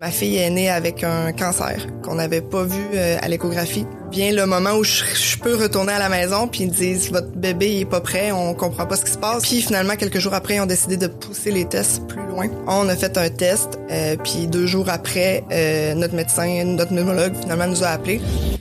Ma fille est née avec un cancer qu'on n'avait pas vu euh, à l'échographie. Vient le moment où je, peux retourner à la maison puis ils disent votre bébé il est pas prêt, on comprend pas ce qui se passe. Puis finalement quelques jours après ils ont décidé de pousser les tests plus loin. On a fait un test euh, puis deux jours après euh, notre médecin, notre pneumologue finalement nous a appelé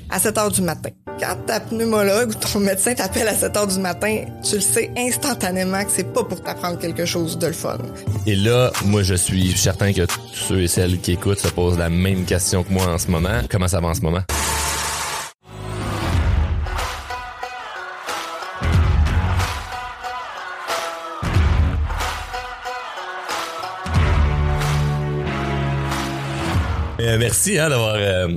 à 7 heures du matin. Quand ta pneumologue ou ton médecin t'appelle à 7 heures du matin, tu le sais instantanément que c'est pas pour t'apprendre quelque chose de le fun. Et là, moi, je suis certain que tous ceux et celles qui écoutent se posent la même question que moi en ce moment. Comment ça va en ce moment? Euh, merci hein, d'avoir... Euh,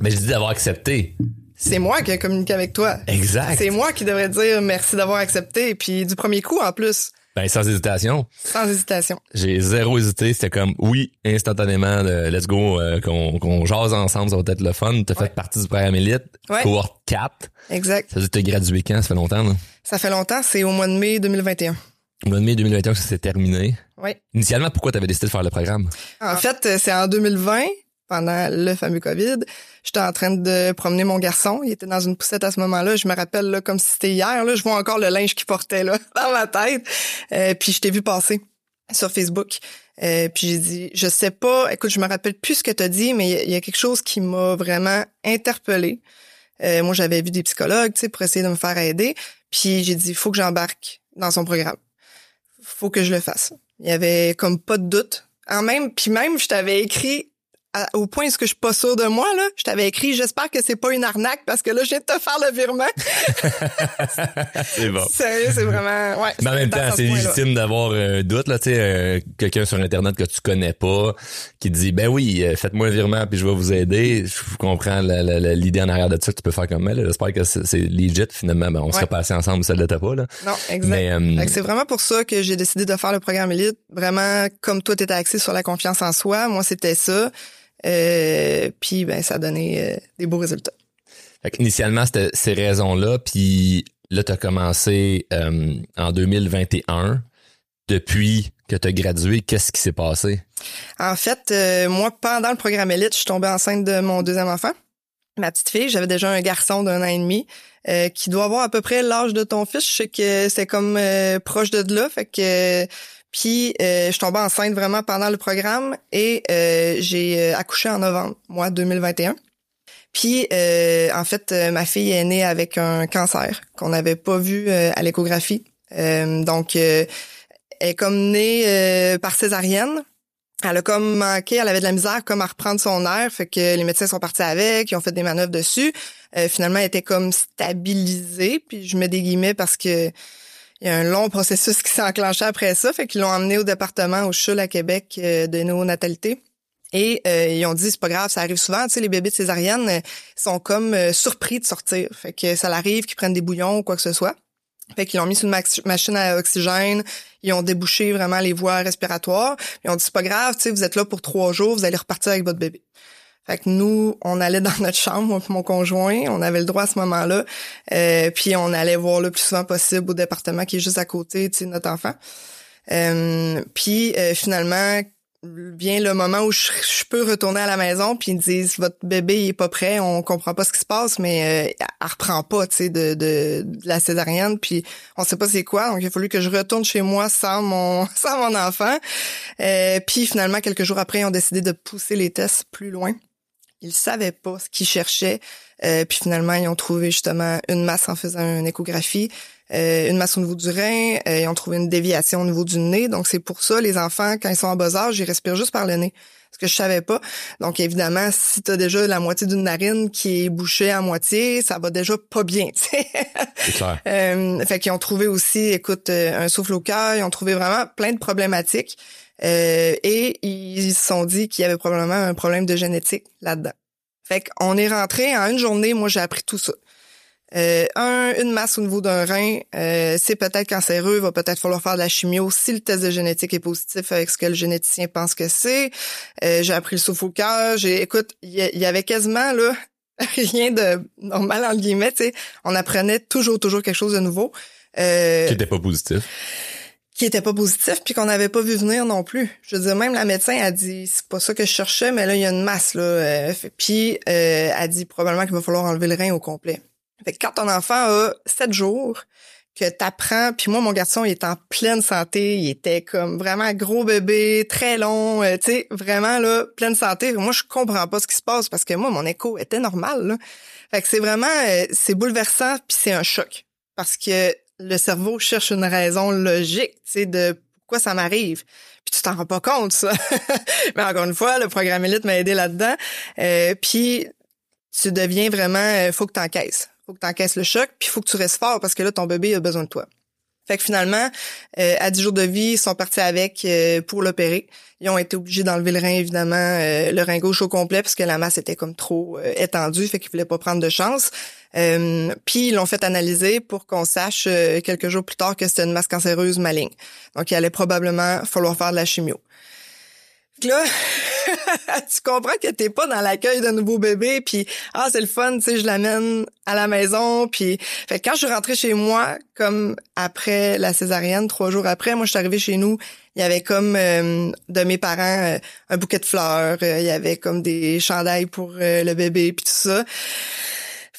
ben, je dis d'avoir accepté. C'est moi qui ai communiqué avec toi. Exact. C'est moi qui devrais dire merci d'avoir accepté, puis du premier coup en plus, Ben, sans hésitation. sans hésitation. J'ai zéro hésité. C'était comme, oui, instantanément, let's go, euh, qu'on jase ensemble, ça va être le fun. T'as Ouais. fait partie du programme élite, Ouais. cohorte 4. Exact. Ça veut dire que gradué quand? Ça fait longtemps, là? Ça fait longtemps, c'est au mois de mai 2021. Au mois de mai 2021, ça s'est terminé. Oui. Initialement, pourquoi t'avais décidé de faire le programme? En fait, euh, c'est en 2020, pendant le fameux COVID. J'étais en train de promener mon garçon. Il était dans une poussette à ce moment-là. Je me rappelle là, comme si c'était hier. Là, je vois encore le linge qu'il portait là dans ma tête. Euh, puis je t'ai vu passer sur Facebook. Euh, puis j'ai dit, je sais pas. Écoute, je me rappelle plus ce que tu as dit, mais il y a- quelque chose qui m'a vraiment interpellée. Euh, moi, j'avais vu des psychologues, pour essayer de me faire aider. Puis j'ai dit, faut que j'embarque dans son programme. Faut que je le fasse. Il y avait comme pas de doute. En même, puis même, je t'avais écrit à- au point où ce que je suis pas sûre de moi là, je t'avais écrit j'espère que c'est pas une arnaque parce que là je viens de te faire le virement. C'est bon. Sérieux, c'est vraiment ouais. Mais en même temps, ce c'est légitime d'avoir un doute, là, tu sais, euh, quelqu'un sur Internet que tu connais pas, qui te dit, ben oui, euh, faites-moi un virement puis je vais vous aider. Je comprends l'idée en arrière de ça que tu peux faire comme elle. J'espère que c'est legit, finalement. Ben, on serait Ouais. passé ensemble, ça l'était pas, là. Non, exact. Euh, c'est vraiment pour ça que j'ai décidé de faire le programme Elite. Vraiment, comme toi, t'étais axé sur la confiance en soi, moi, c'était ça. Euh, puis, ben, ça a donné euh, des beaux résultats. Fait initialement, c'était ces raisons-là, puis là, tu as commencé euh, en 2021. Depuis que tu as gradué, qu'est-ce qui s'est passé? En fait, euh, moi, pendant le programme Elite, je suis tombée enceinte de mon deuxième enfant. Ma petite fille, j'avais déjà un garçon d'un an et demi euh, qui doit avoir à peu près l'âge de ton fils. Je sais que c'est comme euh, proche de là. Fait que puis euh, je suis tombée enceinte vraiment pendant le programme et euh, j'ai euh, accouché en novembre, mois 2021. Puis euh, en fait, euh, ma fille est née avec un cancer qu'on n'avait pas vu euh, à l'échographie. Donc elle est comme née par césarienne. Elle a comme manqué, elle avait de la misère comme à reprendre son air, fait que les médecins sont partis avec, ils ont fait des manœuvres dessus. Finalement, elle était comme stabilisée, puis je mets des guillemets parce que il y a un long processus qui s'est enclenché après ça, fait qu'ils l'ont emmenée au département au CHUL à Québec euh, de néonatalité. Et euh, ils ont dit c'est pas grave, ça arrive souvent, tu sais les bébés de césarienne euh, sont comme euh, surpris de sortir, fait que ça l'arrive qu'ils prennent des bouillons ou quoi que ce soit. Fait qu'ils l'ont mis sur une machine à oxygène, ils ont débouché vraiment les voies respiratoires. Ils ont dit c'est pas grave, tu sais, vous êtes là pour trois jours, vous allez repartir avec votre bébé. Fait que nous, on allait dans notre chambre, moi et mon conjoint, on avait le droit à ce moment-là, euh, puis on allait voir le plus souvent possible au département qui est juste à côté, tu sais, notre enfant. Euh, puis euh, finalement vient le moment où je, peux retourner à la maison puis ils disent votre bébé il est pas prêt on comprend pas ce qui se passe mais euh, elle reprend pas tu sais de, de, de la césarienne puis on sait pas c'est quoi donc il a fallu que je retourne chez moi sans mon sans mon enfant euh, puis finalement quelques jours après ils ont décidé de pousser les tests plus loin ils savaient pas ce qu'ils cherchaient euh, puis finalement ils ont trouvé justement une masse en faisant une échographie euh, une masse au niveau du rein, euh, ils ont trouvé une déviation au niveau du nez. Donc, c'est pour ça, les enfants, quand ils sont en bas âge, ils respirent juste par le nez. Ce que je savais pas. Donc, évidemment, si tu as déjà la moitié d'une narine qui est bouchée à moitié, ça va déjà pas bien. C'est clair. Euh, fait qu'ils ont trouvé aussi, écoute, euh, un souffle au cœur, ils ont trouvé vraiment plein de problématiques. Euh, et ils se sont dit qu'il y avait probablement un problème de génétique là-dedans. Fait qu'on est rentré en une journée, moi j'ai appris tout ça. Euh, un, une masse au niveau d'un rein, euh, c'est peut-être cancéreux, il va peut-être falloir faire de la chimio si le test de génétique est positif avec ce que le généticien pense que c'est. Euh, j'ai appris le souffle au cœur, j'ai, écoute, il y, avait quasiment là rien de normal entre guillemets, tu. On apprenait toujours, toujours quelque chose de nouveau. Euh, Qui était pas positif. Qui était pas positif puis qu'on n'avait pas vu venir non plus. Je veux dire, même la médecin a dit c'est pas ça que je cherchais, mais là il y a une masse là. Euh, puis euh, a dit probablement qu'il va falloir enlever le rein au complet. Fait que quand ton enfant a sept jours, que t'apprends, puis moi mon garçon il est en pleine santé, il était comme vraiment gros bébé, très long, euh, tu sais, vraiment là pleine santé. Moi je comprends pas ce qui se passe parce que moi mon écho était normal. Là. Fait que c'est vraiment euh, c'est bouleversant puis c'est un choc parce que le cerveau cherche une raison logique, tu sais, de pourquoi ça m'arrive. Puis tu t'en rends pas compte, ça. Mais encore une fois, le programme Elite m'a aidé là-dedans. Euh, puis tu deviens vraiment, euh, faut que tu encaisses. Faut que tu encaisses le choc, puis faut que tu restes fort parce que là, ton bébé a besoin de toi. Fait que finalement, euh, à 10 jours de vie, ils sont partis avec euh, pour l'opérer. Ils ont été obligés d'enlever le rein, évidemment, le rein gauche au complet, parce que la masse était comme trop étendue, fait qu'ils voulaient pas prendre de chance. Puis ils l'ont fait analyser pour qu'on sache quelques jours plus tard que c'était une masse cancéreuse maligne. Donc il allait probablement falloir faire de la chimio là, tu comprends que t'es pas dans l'accueil d'un nouveau bébé, puis ah c'est le fun, tu sais, je l'amène à la maison, puis fait quand je suis rentrée chez moi, comme après la césarienne, trois jours après, moi je suis arrivée chez nous, il y avait comme euh, de mes parents euh, un bouquet de fleurs, euh, il y avait comme des chandails pour le bébé, puis tout ça.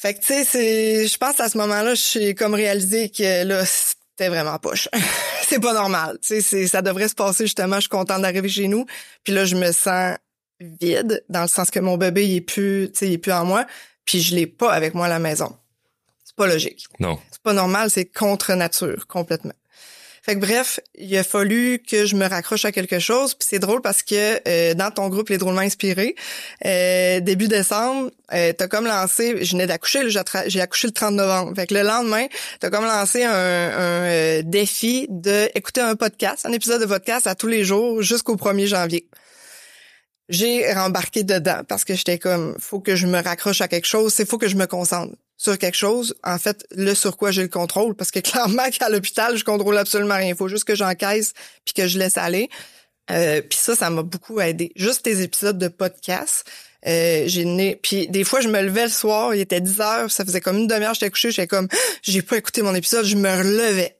Fait que tu sais, c'est, je pense à ce moment-là, j'ai comme réalisé que là c'était vraiment poche. c'est pas normal. Tu sais, ça devrait se passer justement. Je suis contente d'arriver chez nous. Puis là, je me sens vide dans le sens que mon bébé il est plus, tu sais, il est plus en moi. Puis je l'ai pas avec moi à la maison. C'est pas logique. Non. C'est pas normal. C'est contre nature complètement. Fait que bref, il a fallu que je me raccroche à quelque chose. Puis c'est drôle parce que euh, dans ton groupe Les Drôlement Inspirés, euh, début décembre, euh, t'as comme lancé, je venais d'accoucher, j'ai accouché le 30 novembre. Fait que le lendemain, t'as comme lancé un, un euh, défi de écouter un podcast, un épisode de podcast à tous les jours jusqu'au 1er janvier j'ai rembarqué dedans parce que j'étais comme faut que je me raccroche à quelque chose, c'est faut que je me concentre sur quelque chose, en fait, le sur quoi j'ai le contrôle, parce que clairement qu'à l'hôpital, je contrôle absolument rien. Il faut juste que j'encaisse puis que je laisse aller. Euh, puis ça, ça m'a beaucoup aidé. Juste tes épisodes de podcast. Euh, j'ai puis des fois je me levais le soir il était 10 heures ça faisait comme une demi-heure j'étais couché j'étais comme j'ai pas écouté mon épisode je me relevais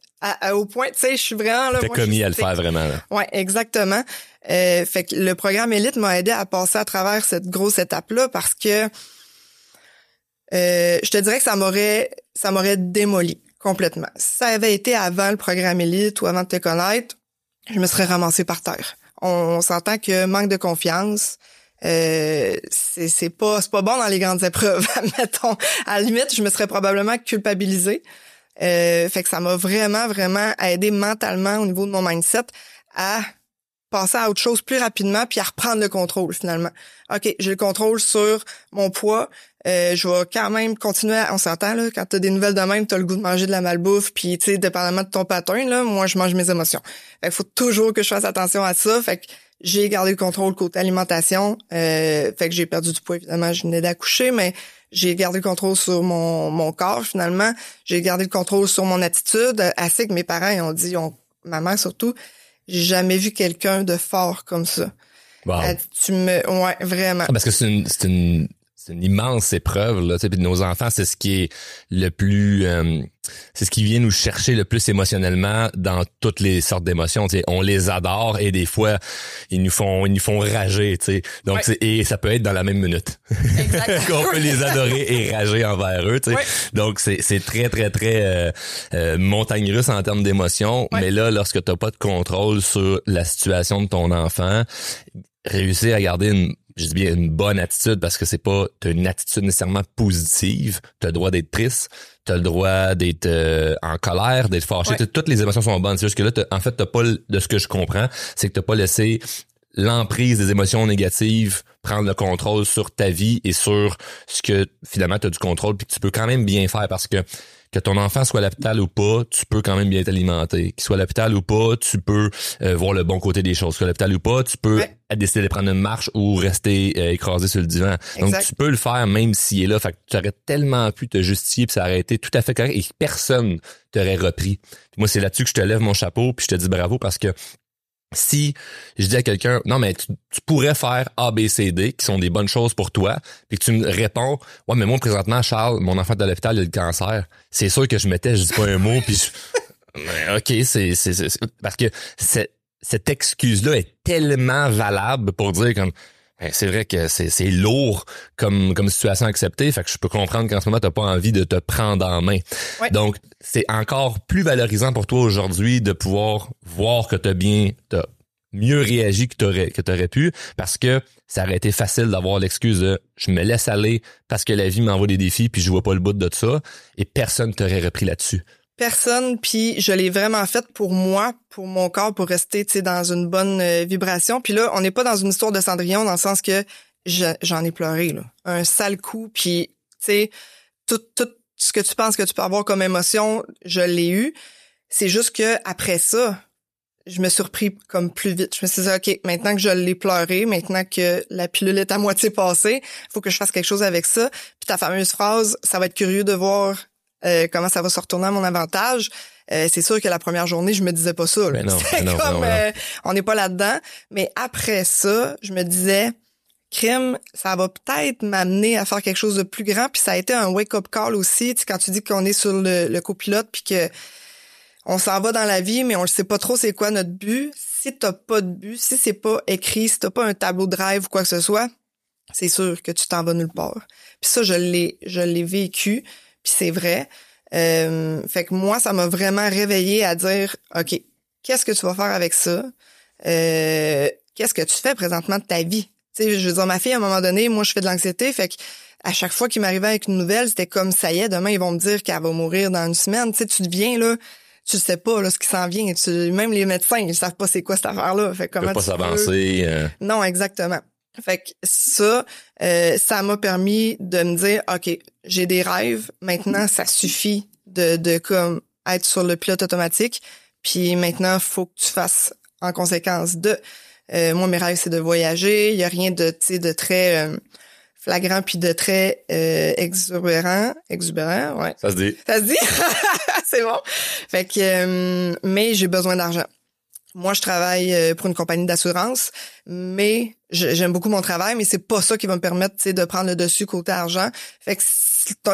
au point tu sais je suis vraiment là t'es commis à le faire vraiment là. ouais exactement euh, fait que le programme élite m'a aidé à passer à travers cette grosse étape là parce que euh, je te dirais que ça m'aurait ça m'aurait démoli complètement. Si ça avait été avant le programme élite ou avant de te connaître, je me serais ramassé par terre. On, s'entend que manque de confiance, euh, c'est pas c'est pas bon dans les grandes épreuves. Mettons, à la limite, je me serais probablement culpabilisée. Euh, fait que ça m'a vraiment vraiment aidé mentalement au niveau de mon mindset à passer à autre chose plus rapidement puis à reprendre le contrôle finalement. OK, j'ai le contrôle sur mon poids. Euh, je vais quand même continuer à, on s'entend là quand tu as des nouvelles de même, tu as le goût de manger de la malbouffe puis tu sais dépendamment de ton pattern là, moi je mange mes émotions. Fait faut toujours que je fasse attention à ça. Fait que j'ai gardé le contrôle côté alimentation. Euh, fait que j'ai perdu du poids évidemment, je venais d'accoucher mais j'ai gardé le contrôle sur mon, mon corps finalement. J'ai gardé le contrôle sur mon attitude. Assez que mes parents ont dit, ont, ma mère surtout, j'ai jamais vu quelqu'un de fort comme ça. tu me, ouais, vraiment. Parce que c'est une, c'est une, c'est une immense épreuve là, tu sais, nos enfants, c'est ce qui est le plus, euh, c'est ce qui vient nous chercher le plus émotionnellement dans toutes les sortes d'émotions. Tu sais, on les adore et des fois ils nous font, ils nous font rager. Tu sais, donc et ça peut être dans la même minute qu'on peut les adorer et rager envers eux. Tu sais, donc c'est c'est très très très euh, euh, montagne russe en termes d'émotions. Mais là, lorsque t'as pas de contrôle sur la situation de ton enfant, réussir à garder une je dis bien une bonne attitude parce que c'est pas t'as une attitude nécessairement positive, t'as le droit d'être triste, t'as le droit d'être euh, en colère, d'être fâché, toutes les émotions sont bonnes, c'est juste que là en fait t'as pas de ce que je comprends, c'est que t'as pas laissé l'emprise des émotions négatives prendre le contrôle sur ta vie et sur ce que finalement tu as du contrôle puis que tu peux quand même bien faire parce que que ton enfant soit à l'hôpital ou pas, tu peux quand même bien t'alimenter. Qu'il soit à l'hôpital ou pas, tu peux euh, voir le bon côté des choses. Qu'il soit à l'hôpital ou pas, tu peux décider de prendre une marche ou rester euh, écrasé sur le divan. Donc tu peux le faire même s'il est là. Fait que tu aurais tellement pu te justifier puis ça aurait été tout à fait correct et personne t'aurait repris. moi c'est là-dessus que je te lève mon chapeau puis je te dis bravo parce que si je dis à quelqu'un non mais tu, pourrais faire A B C D qui sont des bonnes choses pour toi puis que tu me réponds ouais mais moi présentement Charles mon enfant est à l'hôpital il a le cancer c'est sûr que je mettais je dis pas un mot puis Ben, OK, c'est- parce que c'est- cette excuse-là est tellement valable pour dire comme ben, c'est vrai que c'est, c'est lourd comme, comme situation acceptée, fait que je peux comprendre qu'en ce moment, t'as pas envie de te prendre en main. Ouais. Donc, c'est encore plus valorisant pour toi aujourd'hui de pouvoir voir que t'as bien, t'as mieux réagi que t'aurais, que t'aurais pu, parce que ça aurait été facile d'avoir l'excuse de je me laisse aller parce que la vie m'envoie des défis puis je vois pas le bout de ça et personne t'aurait repris là-dessus. Personne, puis je l'ai vraiment fait pour moi, pour mon corps, pour rester dans une bonne euh, vibration. Puis là, on n'est pas dans une histoire de Cendrillon dans le sens que je- j'en ai pleuré, là. Un sale coup, puis tout, tout ce que tu penses que tu peux avoir comme émotion, je l'ai eu. C'est juste que après ça, je me suis repris comme plus vite. Je me suis dit, OK, maintenant que je l'ai pleuré, maintenant que la pilule est à moitié passée, faut que je fasse quelque chose avec ça. Puis ta fameuse phrase, ça va être curieux de voir euh, comment ça va se retourner à mon avantage. Euh, c'est sûr que la première journée, je me disais pas ça. là. Non, C'était non, comme, non, non. euh, on n'est pas là-dedans. Mais après ça, je me disais, crime, ça va peut-être m'amener à faire quelque chose de plus grand. Puis ça a été un wake-up call aussi. Tu sais, quand tu dis qu'on est sur le, le copilote, puis que on s'en va dans la vie, mais on ne sait pas trop c'est quoi notre but. Si t'as pas de but, si c'est pas écrit, si t'as pas un tableau de drive ou quoi que ce soit, c'est sûr que tu t'en vas nulle part. Puis ça, je l'ai, je l'ai vécu, puis c'est vrai. Euh, fait que moi, ça m'a vraiment réveillé à dire, ok, qu'est-ce que tu vas faire avec ça? Euh, Qu'est-ce que tu fais présentement de ta vie? Tu sais, je veux dire, ma fille, à un moment donné, moi, je fais de l'anxiété, fait que à chaque fois qu'il m'arrivait avec une nouvelle, c'était comme ça y est, demain ils vont me dire qu'elle va mourir dans une semaine. Tu sais, tu deviens là, tu sais pas là ce qui s'en vient. Tu, même les médecins, ils savent pas c'est quoi cette affaire-là. Fait que Tu comment pas tu peux- s'avancer. euh, non, exactement. Fait que ça, euh, ça m'a permis de me dire, OK, j'ai des rêves. Maintenant, ça suffit de, de comme être sur le pilote automatique. Puis maintenant, faut que tu fasses en conséquence de. Euh, moi, mes rêves, c'est de voyager. Il y a rien de, tu sais, de très euh, flagrant puis de très euh, exubérant. Exubérant, ouais. ça se dit. Ça se dit? c'est bon. Fait que, euh, mais j'ai besoin d'argent. Moi, je travaille euh, pour une compagnie d'assurance, mais j'aime beaucoup mon travail, mais c'est pas ça qui va me permettre, de prendre le dessus côté argent. Fait que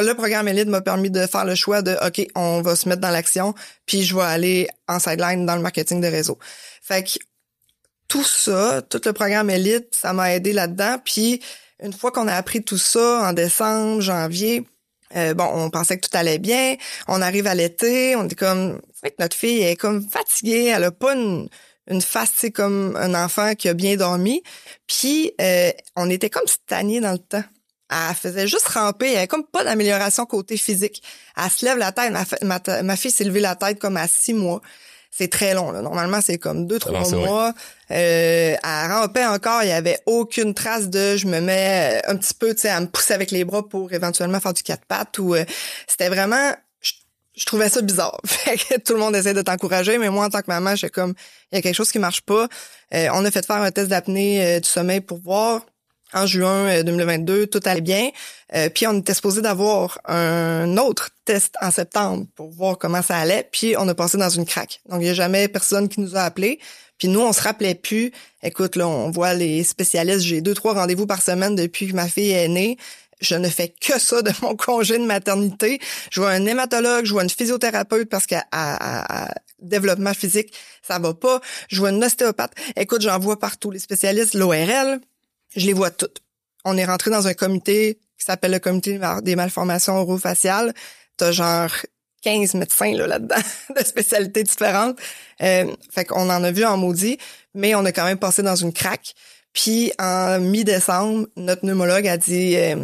le programme Elite m'a permis de faire le choix de, OK, on va se mettre dans l'action, puis je vais aller en sideline dans le marketing de réseau. Fait que tout ça, tout le programme Elite, ça m'a aidé là-dedans. Puis une fois qu'on a appris tout ça en décembre, janvier, euh, bon, on pensait que tout allait bien. On arrive à l'été, on est comme, c'est que notre fille elle est comme fatiguée, elle a pas une, une face, c'est comme un enfant qui a bien dormi. Puis euh, on était comme stagnés dans le temps. Elle faisait juste ramper, y avait comme pas d'amélioration côté physique. Elle se lève la tête, ma, ma fille s'est levée la tête comme à six mois. C'est très long. Là. Normalement, c'est comme deux, trois mois. Euh, elle rampait encore, il y avait aucune trace de je me mets euh, un petit peu, tu sais, à me pousser avec les bras pour éventuellement faire du quatre pattes ou euh, c'était vraiment je, je trouvais ça bizarre. Fait que tout le monde essaie de t'encourager, mais moi en tant que maman, j'étais comme il y a quelque chose qui marche pas. Euh, on a fait faire un test d'apnée du sommeil pour voir en juin euh, 2022, tout allait bien. Euh, puis on était supposé d'avoir un autre test en septembre pour voir comment ça allait. Puis on a passé dans une craque. Donc il y a jamais personne qui nous a appelé. Puis nous, on se rappelait plus. Écoute, là, on voit les spécialistes. J'ai deux, trois rendez-vous par semaine depuis que ma fille est née. Je ne fais que ça de mon congé de maternité. Je vois un hématologue, je vois une physiothérapeute parce qu'à développement physique, ça va pas. Je vois une ostéopathe. Écoute, j'en vois partout. Les spécialistes, l'ORL, je les vois toutes. On est rentré dans un comité qui s'appelle le comité des malformations orofaciales. T'as genre 15 médecins là, là-dedans, de spécialités différentes. Euh, fait qu'on en a vu en maudit, mais on a quand même passé dans une craque. Puis en mi-décembre, notre pneumologue a dit euh,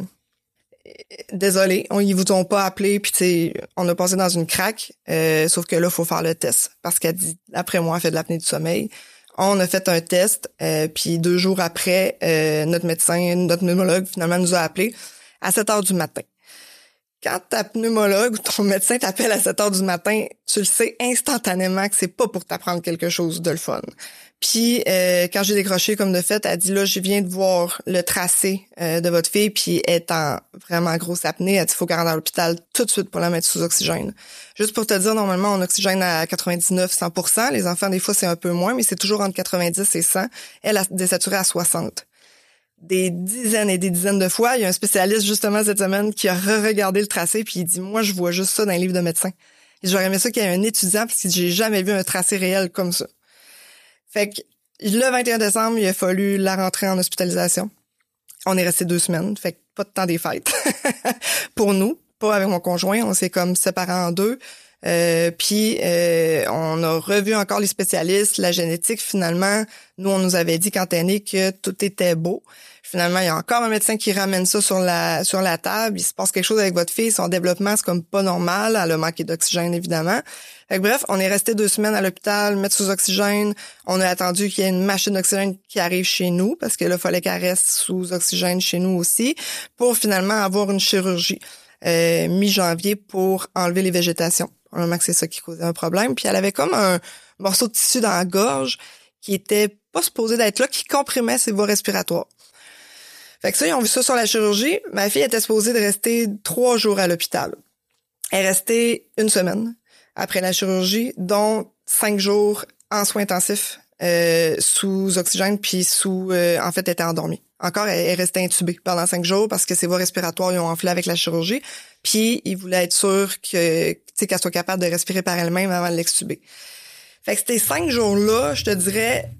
désolé, on ils vous ont pas appelé, puis on a passé dans une craque, euh, sauf que là, faut faire le test. Parce qu'elle dit, après moi, elle fait de l'apnée du sommeil. On a fait un test, euh, puis deux jours après, euh, notre médecin, notre pneumologue, finalement, nous a appelé à 7 heures du matin. Quand ta pneumologue ou ton médecin t'appelle à 7 heures du matin, tu le sais instantanément que c'est pas pour t'apprendre quelque chose de le fun. Puis euh, quand j'ai décroché comme de fait, elle dit là, je viens de voir le tracé euh, de votre fille, puis elle est en vraiment grosse apnée. Elle dit faut qu'elle rentre à l'hôpital tout de suite pour la mettre sous oxygène. Juste pour te dire, normalement, on oxygène à 99-100%. Les enfants, des fois, c'est un peu moins, mais c'est toujours entre 90 et 100. Elle a désaturé à 60 des dizaines et des dizaines de fois. Il y a un spécialiste justement cette semaine qui a re-regardé le tracé puis il dit moi je vois juste ça dans les livres de médecins. J'aurais aimé ça qu'il y ait un étudiant parce que j'ai jamais vu un tracé réel comme ça. Fait que le 21 décembre, il a fallu la rentrer en hospitalisation. On est resté deux semaines, fait que pas de temps des fêtes pour nous, pas avec mon conjoint. On s'est comme séparés en deux. Euh, puis euh, on a revu encore les spécialistes, la génétique. Finalement, nous on nous avait dit quand elle est que tout était beau. Finalement, il y a encore un médecin qui ramène ça sur la sur la table. Il se passe quelque chose avec votre fille, son développement c'est comme pas normal. Elle a manqué d'oxygène évidemment. Fait bref, on est resté deux semaines à l'hôpital, mettre sous oxygène. On a attendu qu'il y ait une machine d'oxygène qui arrive chez nous parce que là, il fallait qu'elle reste sous oxygène chez nous aussi pour finalement avoir une chirurgie euh, mi-janvier pour enlever les végétations. Probablement que c'est ça qui causait un problème. Puis elle avait comme un morceau de tissu dans la gorge qui était pas supposé d'être là, qui comprimait ses voies respiratoires. Fait que ça, ils ont vu ça sur la chirurgie. Ma fille était supposée de rester trois jours à l'hôpital. Elle est restée une semaine après la chirurgie, dont cinq jours en soins intensifs euh, sous oxygène, puis sous, euh, en fait, elle était endormie. Encore, elle est restée intubée pendant cinq jours parce que ses voies respiratoires ont enflé avec la chirurgie. Puis, il voulait être sûr que, qu'elle soit capable de respirer par elle-même avant de l'extuber. Fait que ces cinq jours-là, je te dirais,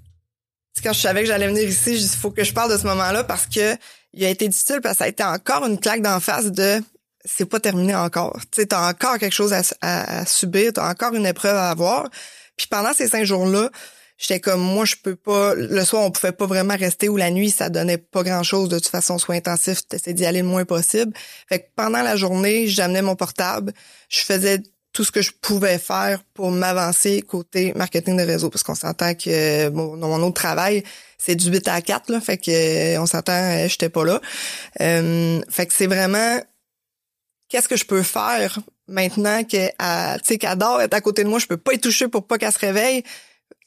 quand je savais que j'allais venir ici, il faut que je parle de ce moment-là parce que il a été difficile parce que ça a été encore une claque d'en face de c'est pas terminé encore. Tu sais, t'as encore quelque chose à, subir, t'as encore une épreuve à avoir. Puis pendant ces cinq jours-là, j'étais comme moi je peux pas le soir on pouvait pas vraiment rester ou la nuit ça donnait pas grand chose de toute façon soins intensifs t'essayais d'y aller le moins possible fait que pendant la journée j'amenais mon portable je faisais tout ce que je pouvais faire pour m'avancer côté marketing de réseau parce qu'on s'entend que bon, dans mon autre travail c'est du 8 à 4 là fait que on s'entend j'étais pas là euh, fait que c'est vraiment qu'est-ce que je peux faire maintenant que tu sais qu'elle dort est à côté de moi je peux pas y toucher pour pas qu'elle se réveille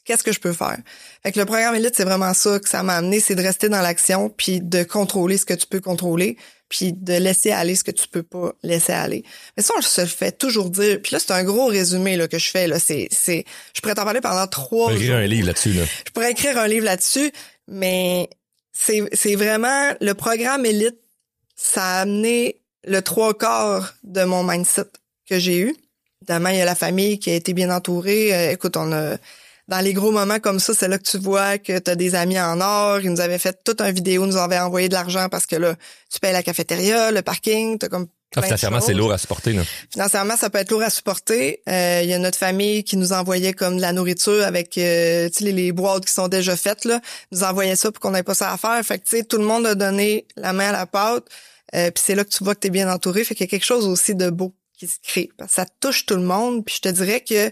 qu'est-ce que je peux faire? Fait que le programme élite, c'est vraiment ça que ça m'a amené, c'est de rester dans l'action, puis de contrôler ce que tu peux contrôler, puis de laisser aller ce que tu peux pas laisser aller. Mais ça, on se le fait toujours dire. Puis là, c'est un gros résumé là, que je fais. Là. C'est, c'est, je pourrais t'en parler pendant trois Je pourrais écrire un livre là-dessus. Là. Je pourrais écrire un livre là-dessus, mais c'est, c'est vraiment le programme élite, ça a amené le trois quarts de mon mindset que j'ai eu. Évidemment, il y a la famille qui a été bien entourée. Euh, écoute, on a dans les gros moments comme ça, c'est là que tu vois que tu as des amis en or. Ils nous avaient fait toute une vidéo, nous avaient envoyé de l'argent parce que là, tu payes la cafétéria, le parking, t'as comme ah, financièrement, c'est lourd à supporter. Là. Financièrement, ça peut être lourd à supporter. Euh, il y a notre famille qui nous envoyait comme de la nourriture avec euh, les, les boîtes qui sont déjà faites. Là, nous envoyait ça pour qu'on n'ait pas ça à faire. Fait que tu sais, tout le monde a donné la main à la pâte. Euh, puis c'est là que tu vois que tu es bien entouré. Fait qu'il y a quelque chose aussi de beau qui se crée. Ça touche tout le monde. Puis je te dirais que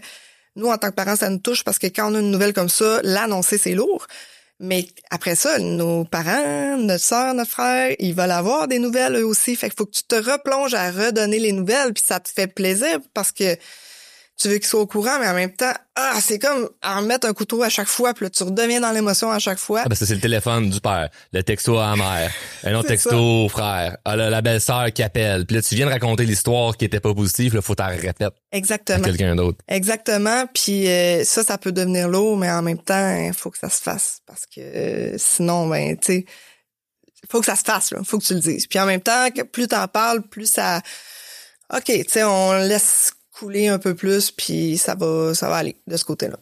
nous, en tant que parents, ça nous touche parce que quand on a une nouvelle comme ça, l'annoncer, c'est lourd. Mais après ça, nos parents, notre soeur, notre frère, ils veulent avoir des nouvelles eux aussi. Fait faut que tu te replonges à redonner les nouvelles, puis ça te fait plaisir parce que tu veux qu'ils soient au courant, mais en même temps, ah, c'est comme en remettre un couteau à chaque fois, puis là, tu redeviens dans l'émotion à chaque fois. Ah, parce que c'est le téléphone du père, le texto à la mère, un autre texto au frère, ah, la, belle-sœur qui appelle, puis là, tu viens de raconter l'histoire qui était pas positive, là, faut t'en répète. Exactement. À quelqu'un d'autre. Exactement, puis euh, ça, ça peut devenir lourd, mais en même temps, il faut que ça se fasse, parce que euh, sinon, ben, tu sais, faut que ça se fasse, là, faut que tu le dises. Puis en même temps, plus t'en parles, plus ça... OK, tu sais, on laisse couler un peu plus, puis ça va, ça va aller de ce côté-là.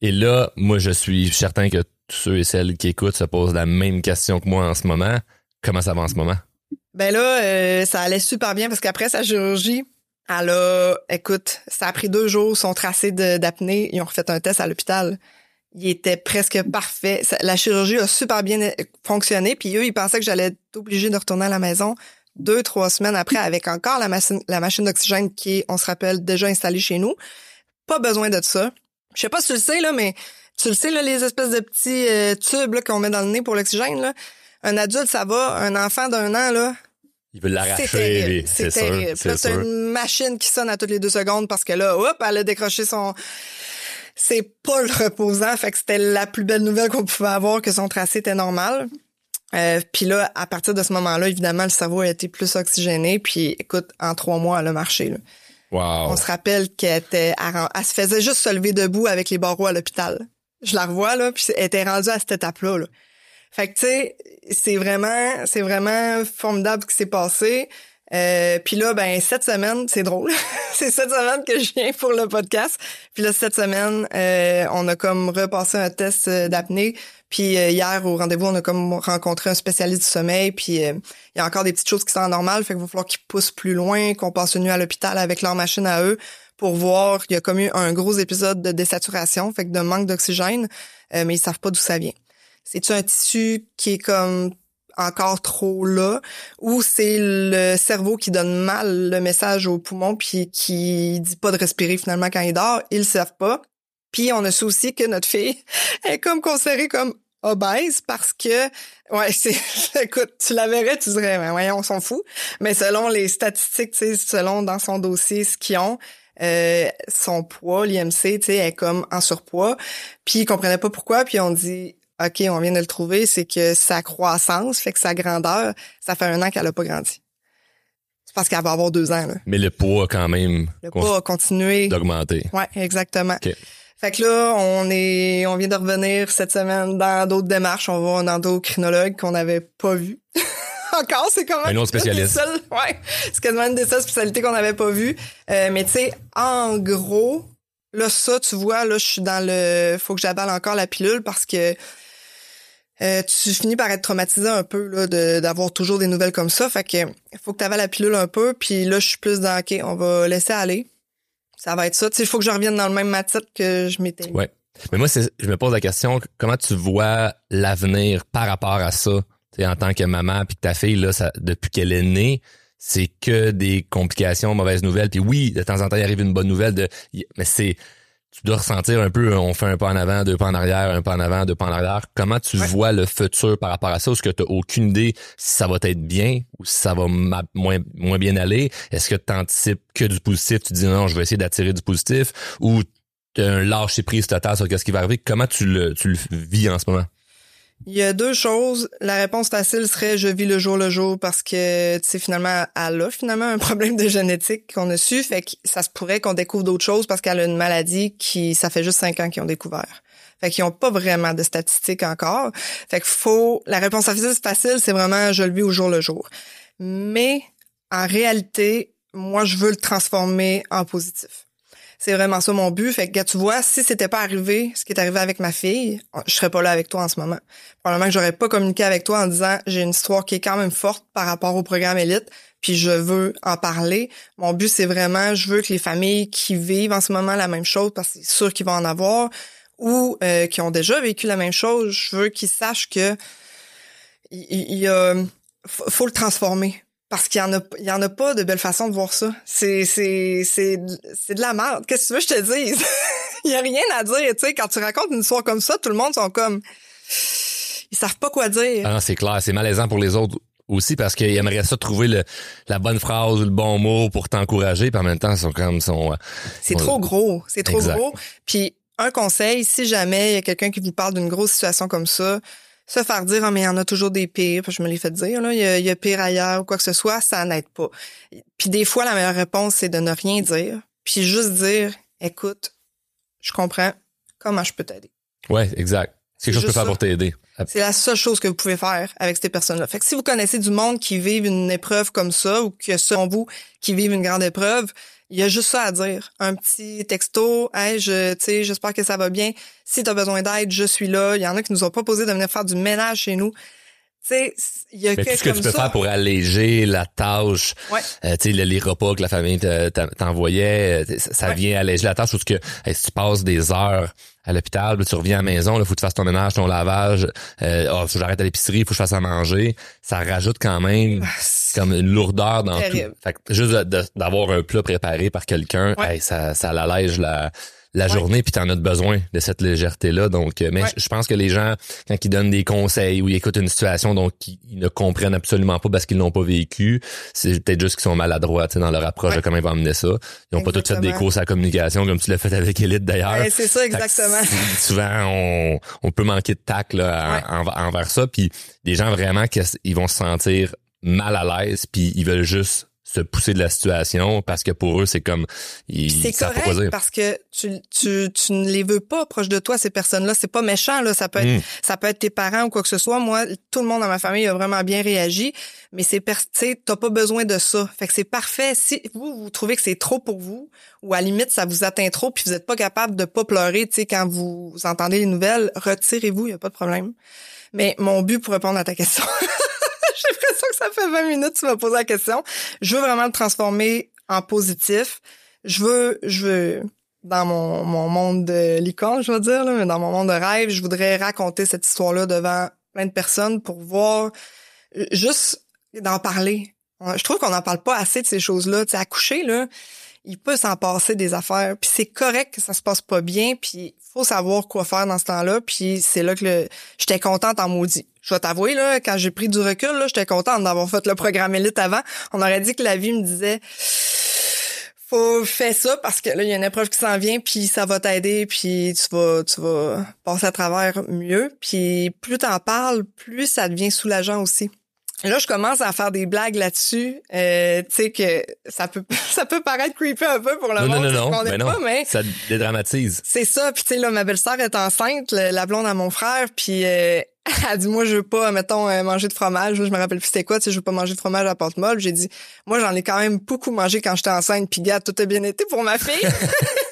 Et là, moi, je suis certain que tous ceux et celles qui écoutent se posent la même question que moi en ce moment. Comment ça va en ce moment? Ben là, euh, ça allait super bien parce qu'après sa chirurgie, elle a, écoute, ça a pris deux jours son tracé d'apnée. Ils ont refait un test à l'hôpital. Il était presque parfait. La chirurgie a super bien euh, fonctionné. Puis eux, ils pensaient que j'allais être obligée de retourner à la maison deux, trois semaines après avec encore la machine, la machine d'oxygène qui est, on se rappelle, déjà installée chez nous. Pas besoin de ça. Je sais pas si tu le sais, là, mais tu le sais, là, les espèces de petits euh, tubes qu'on met dans le nez pour l'oxygène, là. Un adulte, ça va. Un enfant d'un an, là. Il veut l'arracher, c'est terrible. C'est une machine qui sonne à toutes les deux secondes parce que là, hop, elle a décroché son... C'est pas le reposant, fait que c'était la plus belle nouvelle qu'on pouvait avoir que son tracé était normal. Euh, puis là, à partir de ce moment-là, évidemment, le cerveau a été plus oxygéné. Puis écoute, en trois mois, elle a marché. Là. Wow. On se rappelle qu'elle était, elle, se faisait juste se lever debout avec les barreaux à l'hôpital. Je la revois là, puis elle était rendue à cette étape-là. Là. Fait que tu sais, c'est vraiment, c'est vraiment formidable ce qui s'est passé. Euh, puis là, ben cette semaine, c'est drôle. c'est cette semaine que je viens pour le podcast. Puis là, cette semaine, euh, on a comme repassé un test euh, d'apnée. Puis hier, au rendez-vous, on a comme rencontré un spécialiste du sommeil. Puis il y a encore des petites choses qui sont normales. Fait qu'il va falloir qu'ils poussent plus loin, qu'on passe une nuit à l'hôpital avec leur machine à eux pour voir. Il y a comme eu un gros épisode de désaturation, fait que de manque d'oxygène, mais ils savent pas d'où ça vient. C'est-tu un tissu qui est comme encore trop là, ou c'est le cerveau qui donne mal le message au poumon puis qui dit pas de respirer finalement quand il dort, ils le savent pas. Puis on a aussi que notre fille est comme considérée comme obèse parce que ouais c'est écoute tu la verrais tu dirais ben voyons on s'en fout mais selon les statistiques tu selon dans son dossier ce qu'ils ont euh, son poids l'IMC tu sais est comme en surpoids puis ils comprenaient pas pourquoi puis on dit OK, on vient de le trouver, c'est que sa croissance, fait que sa grandeur, ça fait un an qu'elle a pas grandi. C'est parce qu'elle va avoir deux ans. Là. Mais le poids quand même. Le poids a continué. D'augmenter. Ouais, exactement. Fait que là, on est, on vient de revenir cette semaine dans d'autres démarches. On va un endocrinologue qu'on n'avait pas vu. Encore, c'est quand même un autre spécialiste. ouais, c'est quasiment une des seules spécialités qu'on n'avait pas vues. Euh, mais tu sais, en gros, là ça, tu vois, là je suis dans le, faut que j'abale encore la pilule parce que euh, tu finis par être traumatisé un peu là d'avoir toujours des nouvelles comme ça. Fait que faut que tu avales la pilule un peu. Puis là, je suis plus dans OK, on va laisser aller. Ça va être ça. Tu sais, il faut que je revienne dans le même matin que je m'étais. Ouais. Mais moi, je me pose la question, comment tu vois l'avenir par rapport à ça? sais, en tant que maman, puis que ta fille, là, ça, depuis qu'elle est née, c'est que des complications, mauvaises nouvelles. Puis oui, de temps en temps, il arrive une bonne nouvelle, de, mais c'est tu dois ressentir un peu, on fait un pas en avant, deux pas en arrière, un pas en avant, deux pas en arrière. Comment tu vois le futur par rapport à ça? Est-ce que tu n'as aucune idée si ça va être bien ou si ça va moins, moins bien aller? Est-ce que tu anticipes que du positif? Tu dis non, je vais essayer d'attirer du positif? Ou tu as un lâcher prise total sur ce qui va arriver? Comment tu le, tu le vis en ce moment? Il y a deux choses. La réponse facile serait je vis le jour le jour parce que, tu sais, finalement, elle a finalement un problème de génétique qu'on a su. Fait que ça se pourrait qu'on découvre d'autres choses parce qu'elle a une maladie qui, ça fait juste cinq ans qu'ils ont découvert. Fait qu'ils ont pas vraiment de statistiques encore. Fait qu'il faut, la réponse facile, c'est vraiment je le vis au jour le jour. Mais, en réalité, moi, je veux le transformer en positif. C'est vraiment ça mon but. Fait que, tu vois, si c'était pas arrivé, ce qui est arrivé avec ma fille, je serais pas là avec toi en ce moment. Probablement que j'aurais pas communiqué avec toi en disant, j'ai une histoire qui est quand même forte par rapport au programme élite, puis je veux en parler. Mon but, c'est vraiment, je veux que les familles qui vivent en ce moment la même chose, parce que c'est sûr qu'ils vont en avoir, ou euh, qui ont déjà vécu la même chose, je veux qu'ils sachent que il, faut le transformer parce qu'il y en a il y en a pas de belle façon de voir ça. C'est c'est c'est c'est de la merde. Qu'est-ce que tu veux que je te dise? Il y a rien à dire, tu sais, quand tu racontes une histoire comme ça, tout le monde sont comme ils savent pas quoi dire. Ah, c'est clair, c'est malaisant pour les autres aussi parce qu'ils aimeraient ça trouver le, la bonne phrase ou le bon mot pour t'encourager, puis en même temps, ils sont comme sont euh, C'est trop gros, c'est trop gros. Puis un conseil, si jamais il y a quelqu'un qui vous parle d'une grosse situation comme ça, se faire dire ah, mais il y en a toujours des pires, je me l'ai fait dire là, il y, a, pire ailleurs ou quoi que ce soit, ça n'aide pas. Puis des fois la meilleure réponse c'est de ne rien dire, puis juste dire écoute, je comprends, comment je peux t'aider. Ouais, exact. C'est quelque chose que je peux faire pour t'aider. C'est la seule chose que vous pouvez faire avec ces personnes-là. Fait que si vous connaissez du monde qui vivent une épreuve comme ça ou que selon vous qui vivent une grande épreuve, il y a juste ça à dire. Un petit texto, hey, je, tu sais, j'espère que ça va bien. Si tu as besoin d'aide, je suis là. Il y en a qui nous ont proposé de venir faire du ménage chez nous. Tu sais, il y a Mais tout ce que tu peux faire pour alléger la tâche, ouais. euh, tu sais, les repas que la famille t'envoyait, euh, ça vient alléger la tâche parce que si tu passes des heures à l'hôpital, tu reviens à la maison, il faut que tu fasses ton ménage, ton lavage, euh, oh, faut que j'arrête à l'épicerie, il faut que je fasse à manger. Ça rajoute quand même ah, comme une lourdeur dans tout. Fait que juste d'avoir un plat préparé par quelqu'un, ça, ça l'allège la, la journée puis t'en as besoin de cette légèreté là donc euh, mais je pense que les gens quand ils donnent des conseils ou ils écoutent une situation donc ils, ne comprennent absolument pas parce qu'ils l'ont pas vécu c'est peut-être juste qu'ils sont maladroits dans leur approche de comment ils vont amener ça. Ils ont pas tout fait des courses à communication comme tu l'as fait avec Elite d'ailleurs. C'est ça exactement. souvent on, on peut manquer de tact là, envers ça. Puis des gens vraiment qu'ils vont se sentir mal à l'aise puis ils veulent juste se pousser de la situation parce que pour eux, c'est comme ils C'est correct parce que tu, tu, tu ne les veux pas proches de toi, ces personnes-là. C'est pas méchant, là. Ça peut être, Mm. ça peut être tes parents ou quoi que ce soit. Moi, tout le monde dans ma famille a vraiment bien réagi. Mais c'est, tu t'as pas besoin de ça. Fait que c'est parfait. Si vous, vous trouvez que c'est trop pour vous, ou à la limite, ça vous atteint trop puis vous êtes pas capable de pas pleurer, tu sais, quand vous entendez les nouvelles, retirez-vous, y a pas de problème. Mais mon but pour répondre à ta question, j'ai l'impression que ça fait 20 minutes que tu m'as posé la question. Je veux vraiment le transformer en positif. Je veux, je veux, dans mon, mon monde de licorne, je veux dire, là, mais dans mon monde de rêve, je voudrais raconter cette histoire-là devant plein de personnes pour voir, euh, juste d'en parler. Je trouve qu'on n'en parle pas assez de ces choses-là. Tu sais, accoucher, là, il peut s'en passer des affaires. Puis c'est correct que ça se passe pas bien, puis faut savoir quoi faire dans ce temps-là. Puis c'est là que le... j'étais contente en maudit. Je vais t'avouer, là, quand j'ai pris du recul, là, j'étais contente d'avoir fait le programme élite avant. On aurait dit que la vie me disait faut faire ça parce que là il y a une épreuve qui s'en vient puis ça va t'aider puis tu vas tu vas passer à travers mieux puis plus t'en parles plus ça devient soulageant aussi Là, je commence à faire des blagues là-dessus. Euh, tu sais que ça peut ça peut paraître creepy un peu pour le Non, monde non, non, non, mais non. pas, mais Ça dédramatise. c'est ça. Puis tu sais là, ma belle-sœur est enceinte, la blonde à mon frère, puis euh, elle dit moi je veux pas mettons euh, manger de fromage, je me rappelle plus c'était quoi, tu sais je veux pas manger de fromage à porte molle. J'ai dit moi j'en ai quand même beaucoup mangé quand j'étais enceinte, puis gars, tout a bien été pour ma fille.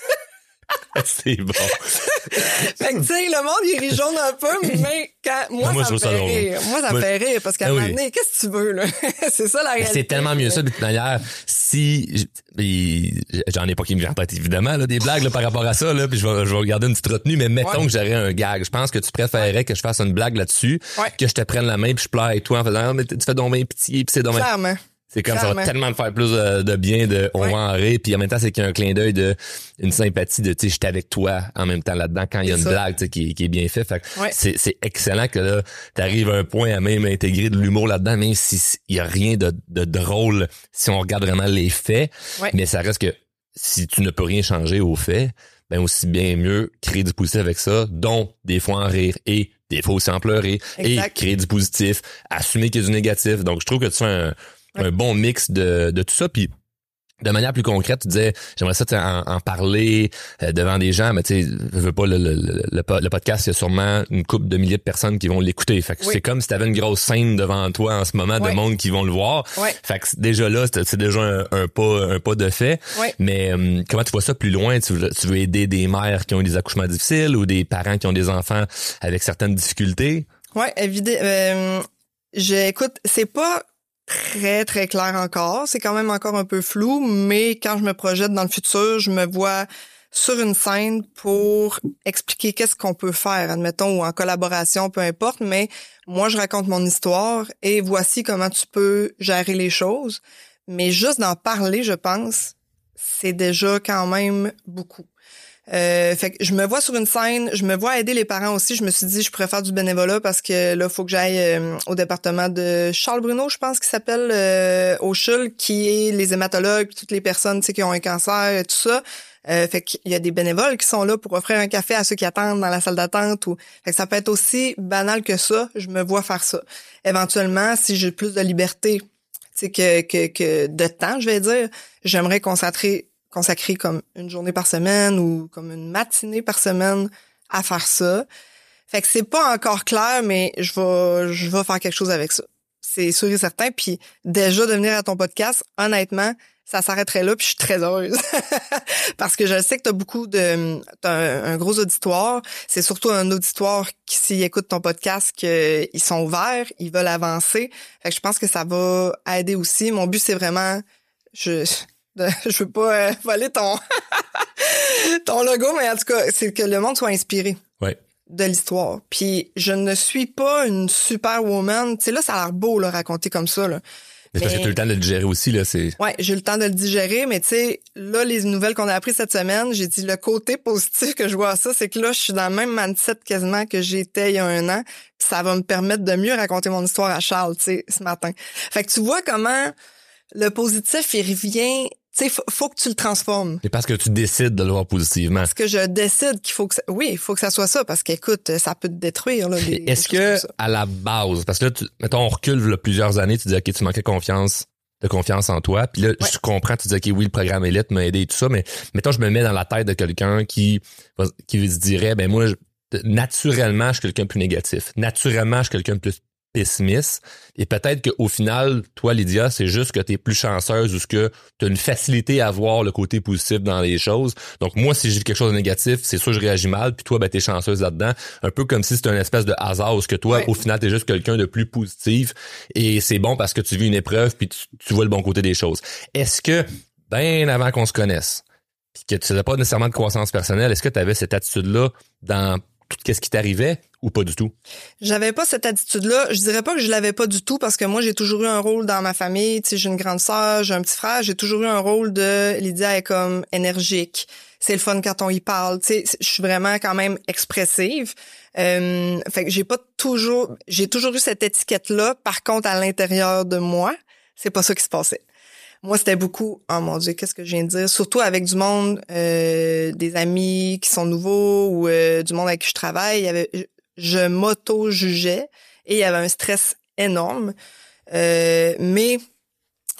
c'est bon. fait que tu sais le monde il rit jaune un peu, mais quand moi, Moi, ça je me ça fait rire. Moi ça me fait rire parce qu'à un oui. moment donné, qu'est-ce que tu veux là? C'est ça la réalité. C'est tellement mieux ça de toute manière. Si j'en ai pas qui me viennent en tête évidemment là, des blagues là, par rapport à ça là, puis je vais, je vais regarder une petite retenue, mais mettons Ouais. que j'aurais un gag. Je pense que tu préférerais que je fasse une blague là-dessus, Ouais. que je te prenne la main puis je pleure avec toi en faisant ah, mais tu fais donc bien pitié puis c'est Clairement. C'est comme ça va tellement me faire plus de, de bien de on Ouais. va en rire puis en même temps c'est qu'il y a un clin d'œil de une sympathie de tu sais j'étais avec toi en même temps là-dedans quand il y a une ça. blague qui, qui est bien fait fait Ouais. c'est excellent que là t'arrives à un point à même intégrer de l'humour là-dedans même si il y a rien de, de drôle si on regarde vraiment les faits Ouais. mais ça reste que si tu ne peux rien changer aux faits ben aussi bien mieux créer du positif avec ça dont des fois en rire et des fois aussi en pleurer Exact. et créer du positif assumer qu'il y a du négatif donc je trouve que tu fais un un bon mix de, de tout ça. Puis de manière plus concrète, tu disais, j'aimerais ça en, en parler euh, devant des gens, mais tu sais, je veux pas le, le, le, le po- le podcast, il y a sûrement une couple de milliers de personnes qui vont l'écouter. Fait que Oui. c'est comme si tu avais une grosse scène devant toi en ce moment de monde qui vont le voir. Fait que c'est déjà là, c'est déjà un, un pas un pas de fait. Mais euh, comment tu vois ça plus loin? Tu veux, tu veux aider des mères qui ont des accouchements difficiles ou des parents qui ont des enfants avec certaines difficultés? Ouais, évidemment. Euh, j'écoute, c'est pas très très clair encore, c'est quand même encore un peu flou, mais quand je me projette dans le futur, je me vois sur une scène pour expliquer qu'est-ce qu'on peut faire, admettons, ou en collaboration, peu importe, mais moi, je raconte mon histoire et voici comment tu peux gérer les choses. Mais juste d'en parler, je pense, c'est déjà quand même beaucoup. Euh, fait que je me vois sur une scène, je me vois aider les parents aussi. Je me suis dit, je pourrais faire du bénévolat parce que là, faut que j'aille euh, au département de Charles Bruno, je pense qu'il s'appelle euh, au CHUL, qui est les hématologues, toutes les personnes tu sais, qui ont un cancer et tout ça. Euh, fait qu'il y a des bénévoles qui sont là pour offrir un café à ceux qui attendent dans la salle d'attente. Ou... Fait que ça peut être aussi banal que ça. Je me vois faire ça. Éventuellement, si j'ai plus de liberté, sais, que, que, que de temps, je vais dire, j'aimerais consacrer consacrer comme une journée par semaine ou comme une matinée par semaine à faire ça. Fait que c'est pas encore clair, mais je vais, je vais faire quelque chose avec ça. C'est sûr et certain. Puis déjà de venir à ton podcast, honnêtement, ça s'arrêterait là, puis je suis très heureuse. Parce que je sais que tu as beaucoup de... T'as un, gros auditoire. C'est surtout un auditoire qui, s'ils écoutent ton podcast, qu'ils sont ouverts, ils veulent avancer. Fait que je pense que ça va aider aussi. Mon but, c'est vraiment... Je, de- je veux pas euh, voler ton ton logo, mais en tout cas, c'est que le monde soit inspiré Ouais. de l'histoire. Puis je ne suis pas une superwoman. Tu sais, là, ça a l'air beau, là, raconter comme ça, là. Mais parce que as le temps de le digérer aussi, là, c'est. Ouais, j'ai eu le temps de le digérer, mais tu sais, là, les nouvelles qu'on a apprises cette semaine, j'ai dit le côté positif que je vois à ça, c'est que là, je suis dans le même mindset quasiment que j'étais il y a un an. Puis ça va me permettre de mieux raconter mon histoire à Charles, tu sais, ce matin. Fait que tu vois comment le positif, il revient, sais, faut, faut que tu le transformes. C'est parce que tu décides de le voir positivement. Parce que je décide qu'il faut que ça, oui, il faut que ça soit ça, parce qu'écoute, ça peut te détruire, là. Est-ce que à la base, parce que là, tu, mettons, on recule là, plusieurs années, tu dis ok, tu manquais confiance, de confiance en toi. Puis là, je comprends, tu dis, OK, oui, le programme élite m'a aidé et tout ça, mais mettons, je me mets dans la tête de quelqu'un qui, qui se dirait, ben moi, naturellement, je suis quelqu'un de plus négatif. Naturellement, je suis quelqu'un de plus pessimiste. Et peut-être qu'au final, toi, Lydia, c'est juste que tu es plus chanceuse ou que tu as une facilité à voir le côté positif dans les choses. Donc moi, si j'ai quelque chose de négatif, c'est sûr que je réagis mal, puis toi, ben, tu es chanceuse là-dedans. Un peu comme si c'était une espèce de hasard, où que toi, au final, tu es juste quelqu'un de plus positif. Et c'est bon parce que tu vis une épreuve, puis tu, vois le bon côté des choses. Est-ce que, bien avant qu'on se connaisse, puis que tu n'avais pas nécessairement de croissance personnelle, est-ce que tu avais cette attitude-là dans tout ce qui t'arrivait ou pas du tout? J'avais pas cette attitude-là. Je dirais pas que je l'avais pas du tout parce que moi, j'ai toujours eu un rôle dans ma famille. Tu sais, j'ai une grande sœur, j'ai un petit frère. J'ai toujours eu un rôle de Lydia est comme énergique. C'est le fun quand on y parle. Tu sais, je suis vraiment quand même expressive. Euh, fait que j'ai pas toujours, j'ai toujours eu cette étiquette-là. Par contre, à l'intérieur de moi, c'est pas ça qui se passait. Moi, c'était beaucoup, oh mon Dieu, qu'est-ce que je viens de dire? Surtout avec du monde, euh, des amis qui sont nouveaux ou euh, du monde avec qui je travaille. Il y avait, je m'auto-jugeais et il y avait un stress énorme. Euh, mais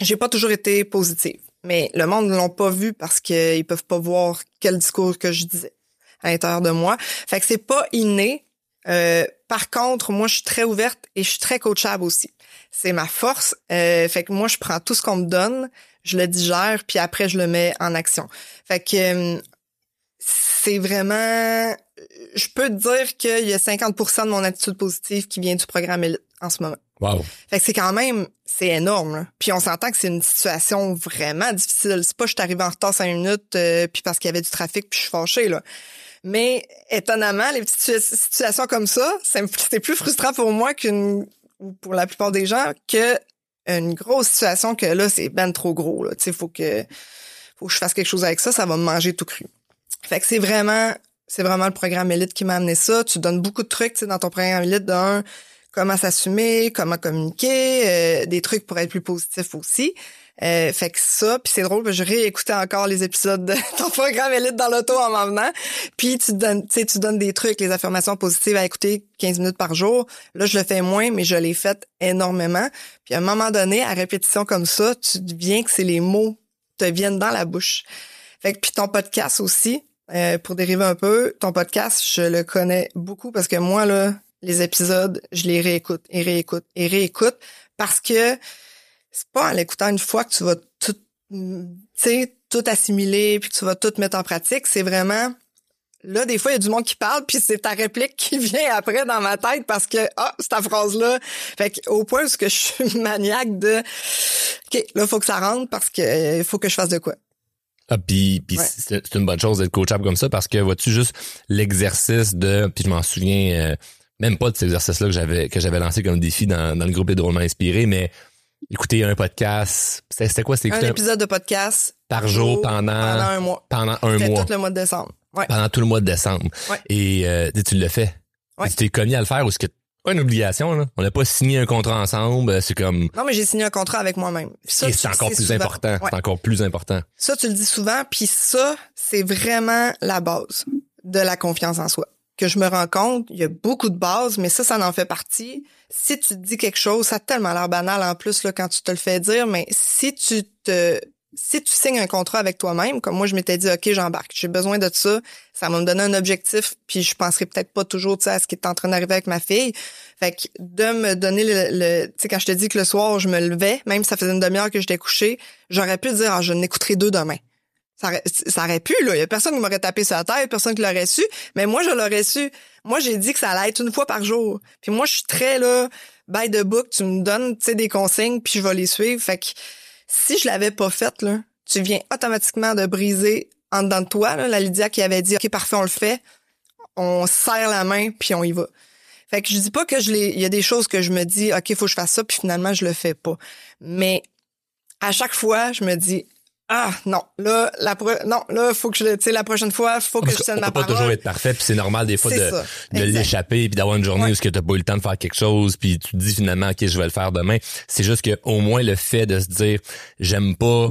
j'ai pas toujours été positive. Mais le monde ne l'ont pas vu parce qu'ils peuvent pas voir quel discours que je disais à l'intérieur de moi. Fait que c'est pas inné. Euh, par contre, moi, je suis très ouverte et je suis très coachable aussi c'est ma force. Euh, fait que moi, je prends tout ce qu'on me donne, je le digère, puis après, je le mets en action. Fait que euh, c'est vraiment... Je peux te dire qu'il y a 50% de mon attitude positive qui vient du programme en ce moment. Wow. Fait que c'est quand même, c'est énorme. Puis on s'entend que c'est une situation vraiment difficile. C'est pas je suis arrivé en retard cinq minutes, euh, puis parce qu'il y avait du trafic, puis je suis fâchée, là. Mais étonnamment, les petites situations comme ça, c'est plus frustrant pour moi qu'une ou pour la plupart des gens, que une grosse situation que là, c'est ben trop gros. Tu sais, faut que je fasse quelque chose avec ça, ça va me manger tout cru. Fait que c'est vraiment c'est vraiment le programme élite qui m'a amené ça. Tu donnes beaucoup de trucs dans ton programme élite d'un comment s'assumer, comment communiquer, euh, des trucs pour être plus positif aussi. Euh, fait que ça, puis c'est drôle, je réécoutais encore les épisodes de ton programme Élite dans l'auto en m'en venant. Puis tu donnes, tu donnes des trucs, les affirmations positives à écouter 15 minutes par jour. Là, je le fais moins, mais je l'ai fait énormément. Puis à un moment donné, à répétition comme ça, tu deviens que c'est les mots te viennent dans la bouche. Fait que puis ton podcast aussi, euh, pour dériver un peu, ton podcast, je le connais beaucoup parce que moi là, les épisodes, je les réécoute et réécoute et réécoute parce que c'est pas en l'écoutant une fois que tu vas tout, tu sais, tout assimiler puis que tu vas tout mettre en pratique. C'est vraiment là des fois il y a du monde qui parle puis c'est ta réplique qui vient après dans ma tête parce que ah cette phrase là. Fait que, au point où que je suis maniaque de ok là faut que ça rentre parce que euh, il faut que je fasse de quoi. Ah, puis, puis c'est une bonne chose d'être coachable comme ça parce que vois-tu juste l'exercice de puis je m'en souviens euh, même pas de cet exercice là que j'avais que j'avais lancé comme défi dans, dans le groupe des drôlement inspiré mais écouter un podcast. C'était quoi? C'était un épisode de podcast par jour pendant, pendant un mois. Pendant un mois. tout le mois de décembre. Ouais. Pendant tout le mois de décembre. Ouais. Et euh, tu l'as fait. Ouais. Tu t'es commis à le faire ou est-ce que pas une obligation là? On n'a pas signé un contrat ensemble, c'est comme Non, mais j'ai signé un contrat avec moi-même. Ça, c'est encore plus important, c'est encore plus important. Ça tu le dis souvent, puis ça c'est vraiment la base de la confiance en soi. Que je me rends compte, il y a beaucoup de bases, mais ça ça en fait partie si tu dis quelque chose, ça a tellement l'air banal en plus là, quand tu te le fais dire, mais si tu te si tu signes un contrat avec toi-même, comme moi je m'étais dit OK, j'embarque, j'ai besoin de ça, ça va me donner un objectif, puis je penserai peut-être pas toujours à ce qui est en train d'arriver avec ma fille. Fait que de me donner le, tu sais quand je te dis que le soir je me levais, même si ça faisait une demi-heure que j'étais couché, j'aurais pu dire ah, je n'écouterai deux demain. Ça, aurait pu, là. Il y a personne qui m'aurait tapé sur la tête, personne qui l'aurait su. Mais moi, je l'aurais su. Moi, j'ai dit que ça allait être une fois par jour. Puis moi, je suis très, là, by the book. Tu me donnes, tu sais, des consignes, puis je vais les suivre. Fait que si je l'avais pas faite, là, tu viens automatiquement de briser en dedans de toi, la Lydia qui avait dit, OK, parfait, on le fait. On serre la main, puis on y va. Fait que je dis pas que je l'ai, y a des choses que je me dis, OK, faut que je fasse ça, puis finalement, je le fais pas. Mais à chaque fois, je me dis, ah non là la non là faut que je tu sais la prochaine fois faut que je tienne ma parole. peut pas toujours être parfait puis c'est normal des fois de, de l'échapper puis d'avoir une journée où ce que t'as pas eu le temps de faire quelque chose puis tu te dis finalement ok je vais le faire demain c'est juste que au moins le fait de se dire j'aime pas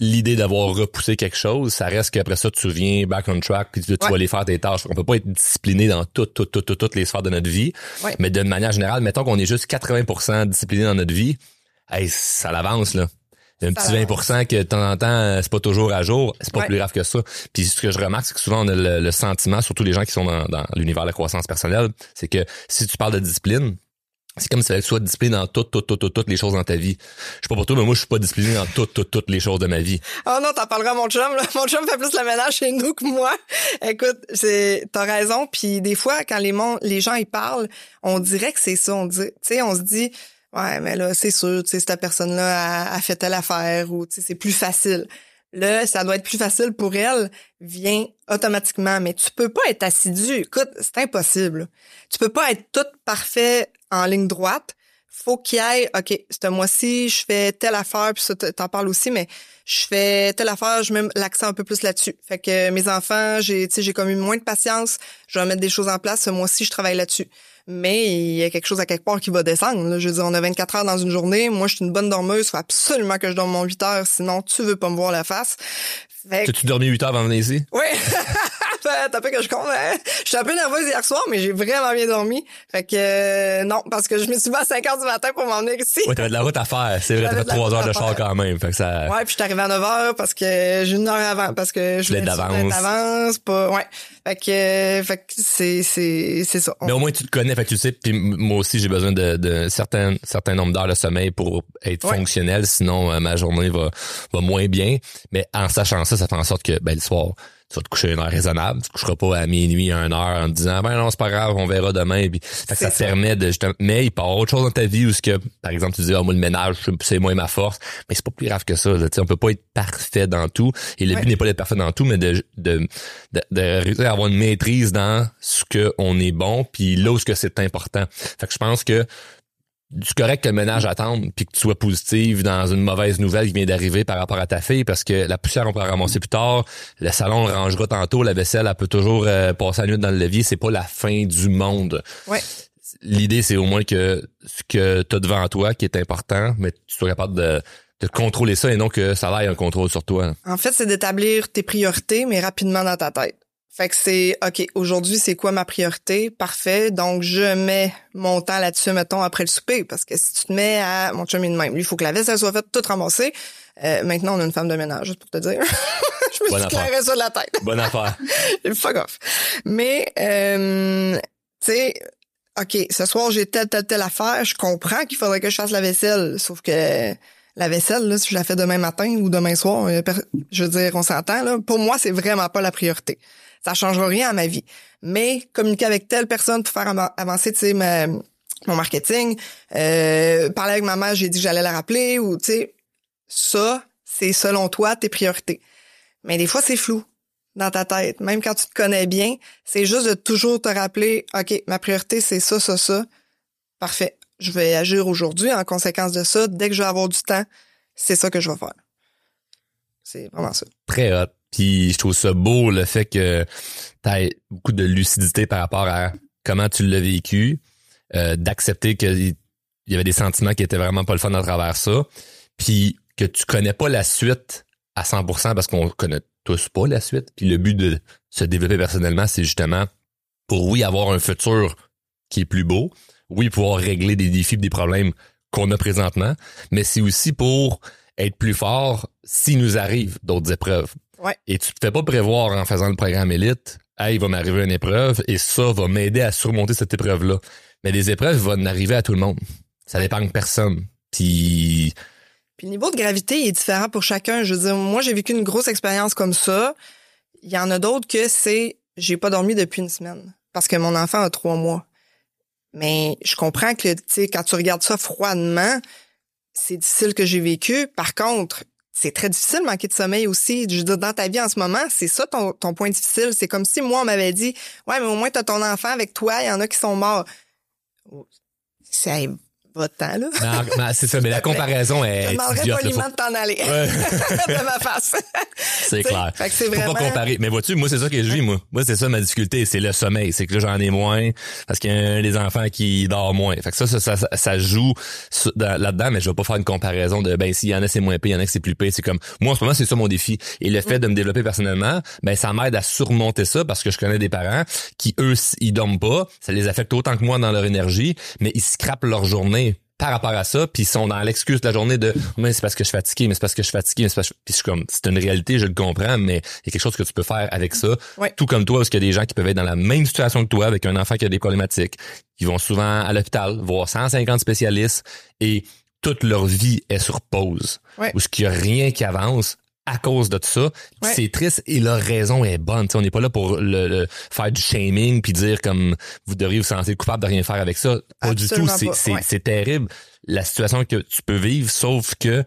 l'idée d'avoir repoussé quelque chose, ça reste qu'après ça, tu viens back on track puis tu, vas aller faire tes tâches. On peut pas être discipliné dans toutes, toutes, toutes, toutes, les sphères de notre vie. Mais de manière générale, mettons qu'on est juste 80% discipliné dans notre vie, hey, ça l'avance, là Un petit 20% que de temps en temps, euh, c'est pas toujours à jour, c'est pas Ouais. plus grave que ça. Puis ce que je remarque, c'est que souvent on a le, le sentiment, surtout les gens qui sont dans, dans l'univers de la croissance personnelle, c'est que si tu parles de discipline, c'est comme si tu sois discipliné dans toutes, toutes, toutes, toutes, toutes les choses dans ta vie. Je sais pas pour toi, mais moi, je suis pas discipliné dans toutes, toutes, toutes les choses de ma vie. Oh non, t'en parleras à mon chum. Là. Mon chum fait plus le ménage chez nous que moi. Écoute, c'est t'as raison. Puis des fois, quand les, mon- les gens y parlent, on dirait que c'est ça. On dit, tu sais, on se dit, ouais, mais là, c'est sûr, tu sais, cette personne-là a, a fait telle affaire ou tu sais, c'est plus facile. Là, ça doit être plus facile pour elle, vient automatiquement. Mais tu peux pas être assidu. Écoute, c'est impossible. Tu peux pas être tout parfait en ligne droite. Faut qu'il y ait, OK, ce mois-ci, je fais telle affaire, puis ça, t'en parles aussi, mais je fais telle affaire, je mets l'accent un peu plus là-dessus. Fait que mes enfants, j'ai, tu sais, j'ai comme moins de patience. Je vais mettre des choses en place. Ce mois-ci, je travaille là-dessus. Mais il y a quelque chose à quelque part qui va descendre. là. Je veux dire, on a 24 heures dans une journée. Moi, je suis une bonne dormeuse. Il faut absolument que je dorme mon 8 heures. Sinon, tu veux pas me voir la face. Fait que, T'as-tu dormi 8 heures avant de venir ici? oui. T'as pas que je compte. Hein? J'étais un peu nerveuse hier soir, mais j'ai vraiment bien dormi. Fait que euh, non, parce que je me suis levé à 5 heures du matin pour m'en venir ici. Ouais, t'avais de la route à faire. C'est vrai, t'as fait de la 3 route heures de char quand même. Fait que ça. Ouais, puis je suis arrivée à 9 heures parce que j'ai une heure avant parce que je voulais d'avance. d'avance, pas ouais. Fait que euh, fait que c'est c'est c'est ça. Mais au moins tu te connais, fait que tu sais. Puis moi aussi j'ai besoin de, de certains certain nombre d'heures de sommeil pour être Ouais. fonctionnel, sinon euh, ma journée va va moins bien. Mais en sachant ça, ça fait en sorte que ben le soir tu vas te coucher à une heure raisonnable, tu te coucheras pas à minuit, à une heure en te disant ben non c'est pas grave, on verra demain. Puis fait que C'est ça te permet de mais il peut y avoir autre chose dans ta vie où ce que par exemple tu dis ah moi le ménage c'est moins ma force, mais c'est pas plus grave que ça. Là, Tu sais, on peut pas être parfait dans tout et le Ouais. but n'est pas d'être parfait dans tout, mais de de de, de réussir à avoir une maîtrise dans ce que on est bon, puis là où ce que c'est important. Fait que je pense que c'est correct que le ménage attende puis que tu sois positive dans une mauvaise nouvelle qui vient d'arriver par rapport à ta fille parce que la poussière on peut la ramasser plus tard, le salon on le rangera tantôt, la vaisselle elle peut toujours euh, passer la nuit dans le levier, c'est pas la fin du monde. Ouais. L'idée c'est au moins que ce que tu as devant toi qui est important, mais tu sois capable de, de contrôler ça et non que ça aille un contrôle sur toi. En fait, c'est d'établir tes priorités mais rapidement dans ta tête. Fait que c'est OK, aujourd'hui, c'est quoi ma priorité? Parfait. Donc je mets mon temps là-dessus mettons après le souper parce que si tu te mets à mon chum de même, lui, il faut que la vaisselle soit faite toute ramassée. Euh, maintenant, on a une femme de ménage, juste pour te dire. je me Bonne suis clairé ça de la tête. Bonne affaire. Fuck off. Mais, euh, tu sais, OK, ce soir, j'ai telle, telle, telle affaire. Je comprends qu'il faudrait que je fasse la vaisselle. Sauf que la vaisselle, là, si je la fais demain matin ou demain soir, euh, je veux dire, on s'entend, là. Pour moi, c'est vraiment pas la priorité. Ça changera rien à ma vie. Mais communiquer avec telle personne pour faire avancer, tu sais, mon marketing, euh, parler avec ma mère, j'ai dit que j'allais la rappeler ou, tu sais, ça, c'est selon toi tes priorités. Mais des fois, c'est flou dans ta tête. Même quand tu te connais bien, c'est juste de toujours te rappeler, OK, ma priorité, c'est ça, ça, ça. Parfait. Je vais agir aujourd'hui en conséquence de ça. Dès que je vais avoir du temps, c'est ça que je vais faire. C'est vraiment ça. très hot. Puis je trouve ça beau le fait que tu beaucoup de lucidité par rapport à comment tu l'as vécu, euh, d'accepter qu'il y avait des sentiments qui étaient vraiment pas le fun à travers ça, puis que tu connais pas la suite à 100% parce qu'on connaît tous pas la suite. Puis le but de se développer personnellement, c'est justement pour oui avoir un futur qui est plus beau, oui pouvoir régler des défis, des problèmes qu'on a présentement, mais c'est aussi pour être plus fort s'il nous arrive d'autres épreuves. Ouais. Et tu te fais pas prévoir en faisant le programme élite, hey, il va m'arriver une épreuve et ça va m'aider à surmonter cette épreuve-là. Mais des épreuves vont arriver à tout le monde. Ça dépend de personne. Puis Puis le niveau de gravité est différent pour chacun. Je veux dire, moi, j'ai vécu une grosse expérience comme ça. Il y en a d'autres que c'est j'ai pas dormi depuis une semaine parce que mon enfant a trois mois. Mais je comprends que, tu sais, quand tu regardes ça froidement, c'est difficile que j'ai vécu. Par contre, c'est très difficile manquer de sommeil aussi. Je veux dire, dans ta vie en ce moment, c'est ça ton, ton point difficile. C'est comme si moi, on m'avait dit, ouais, mais au moins, t'as ton enfant avec toi, il y en a qui sont morts. Va-t'en, là. non, c'est ça, mais la comparaison Je est te demanderais idiote. poliment faut- de t'en aller Ouais. de ma face. C'est clair. Fait que c'est Faut vraiment... pas comparer. Mais vois-tu, moi, c'est ça que je vis, moi. Moi, c'est ça ma difficulté, c'est le sommeil. C'est que là, j'en ai moins parce qu'il y a des enfants qui dort moins. Fait que ça, ça, ça, joue là-dedans, mais je vais pas faire une comparaison de, ben, s'il y en a, c'est moins pire, il y en a que c'est plus pire. C'est comme, moi, en ce moment, c'est ça mon défi. Et le fait de me développer personnellement, ben, ça m'aide à surmonter ça parce que je connais des parents qui, eux, ils dorment pas. Ça les affecte autant que moi dans leur énergie, mais ils scrapent leur journée par rapport à ça, puis ils sont dans l'excuse de la journée de mais c'est parce que je suis fatigué, mais c'est parce que je suis fatigué, mais c'est parce que je... puis je suis comme c'est une réalité, je le comprends, mais il y a quelque chose que tu peux faire avec ça. Ouais. Tout comme toi, parce qu'il y a des gens qui peuvent être dans la même situation que toi avec un enfant qui a des problématiques, qui vont souvent à l'hôpital, voir 150 spécialistes et toute leur vie est sur pause. Ouais. Ou ce qu'il y a rien qui avance à cause de tout ça. Ouais. C'est triste et leur raison est bonne. T'sais, on n'est pas là pour le, le- faire du shaming puis dire comme vous devriez vous sentir coupable de rien faire avec ça. Pas du tout. Absolument C'est Ouais. terrible la situation que tu peux vivre, sauf que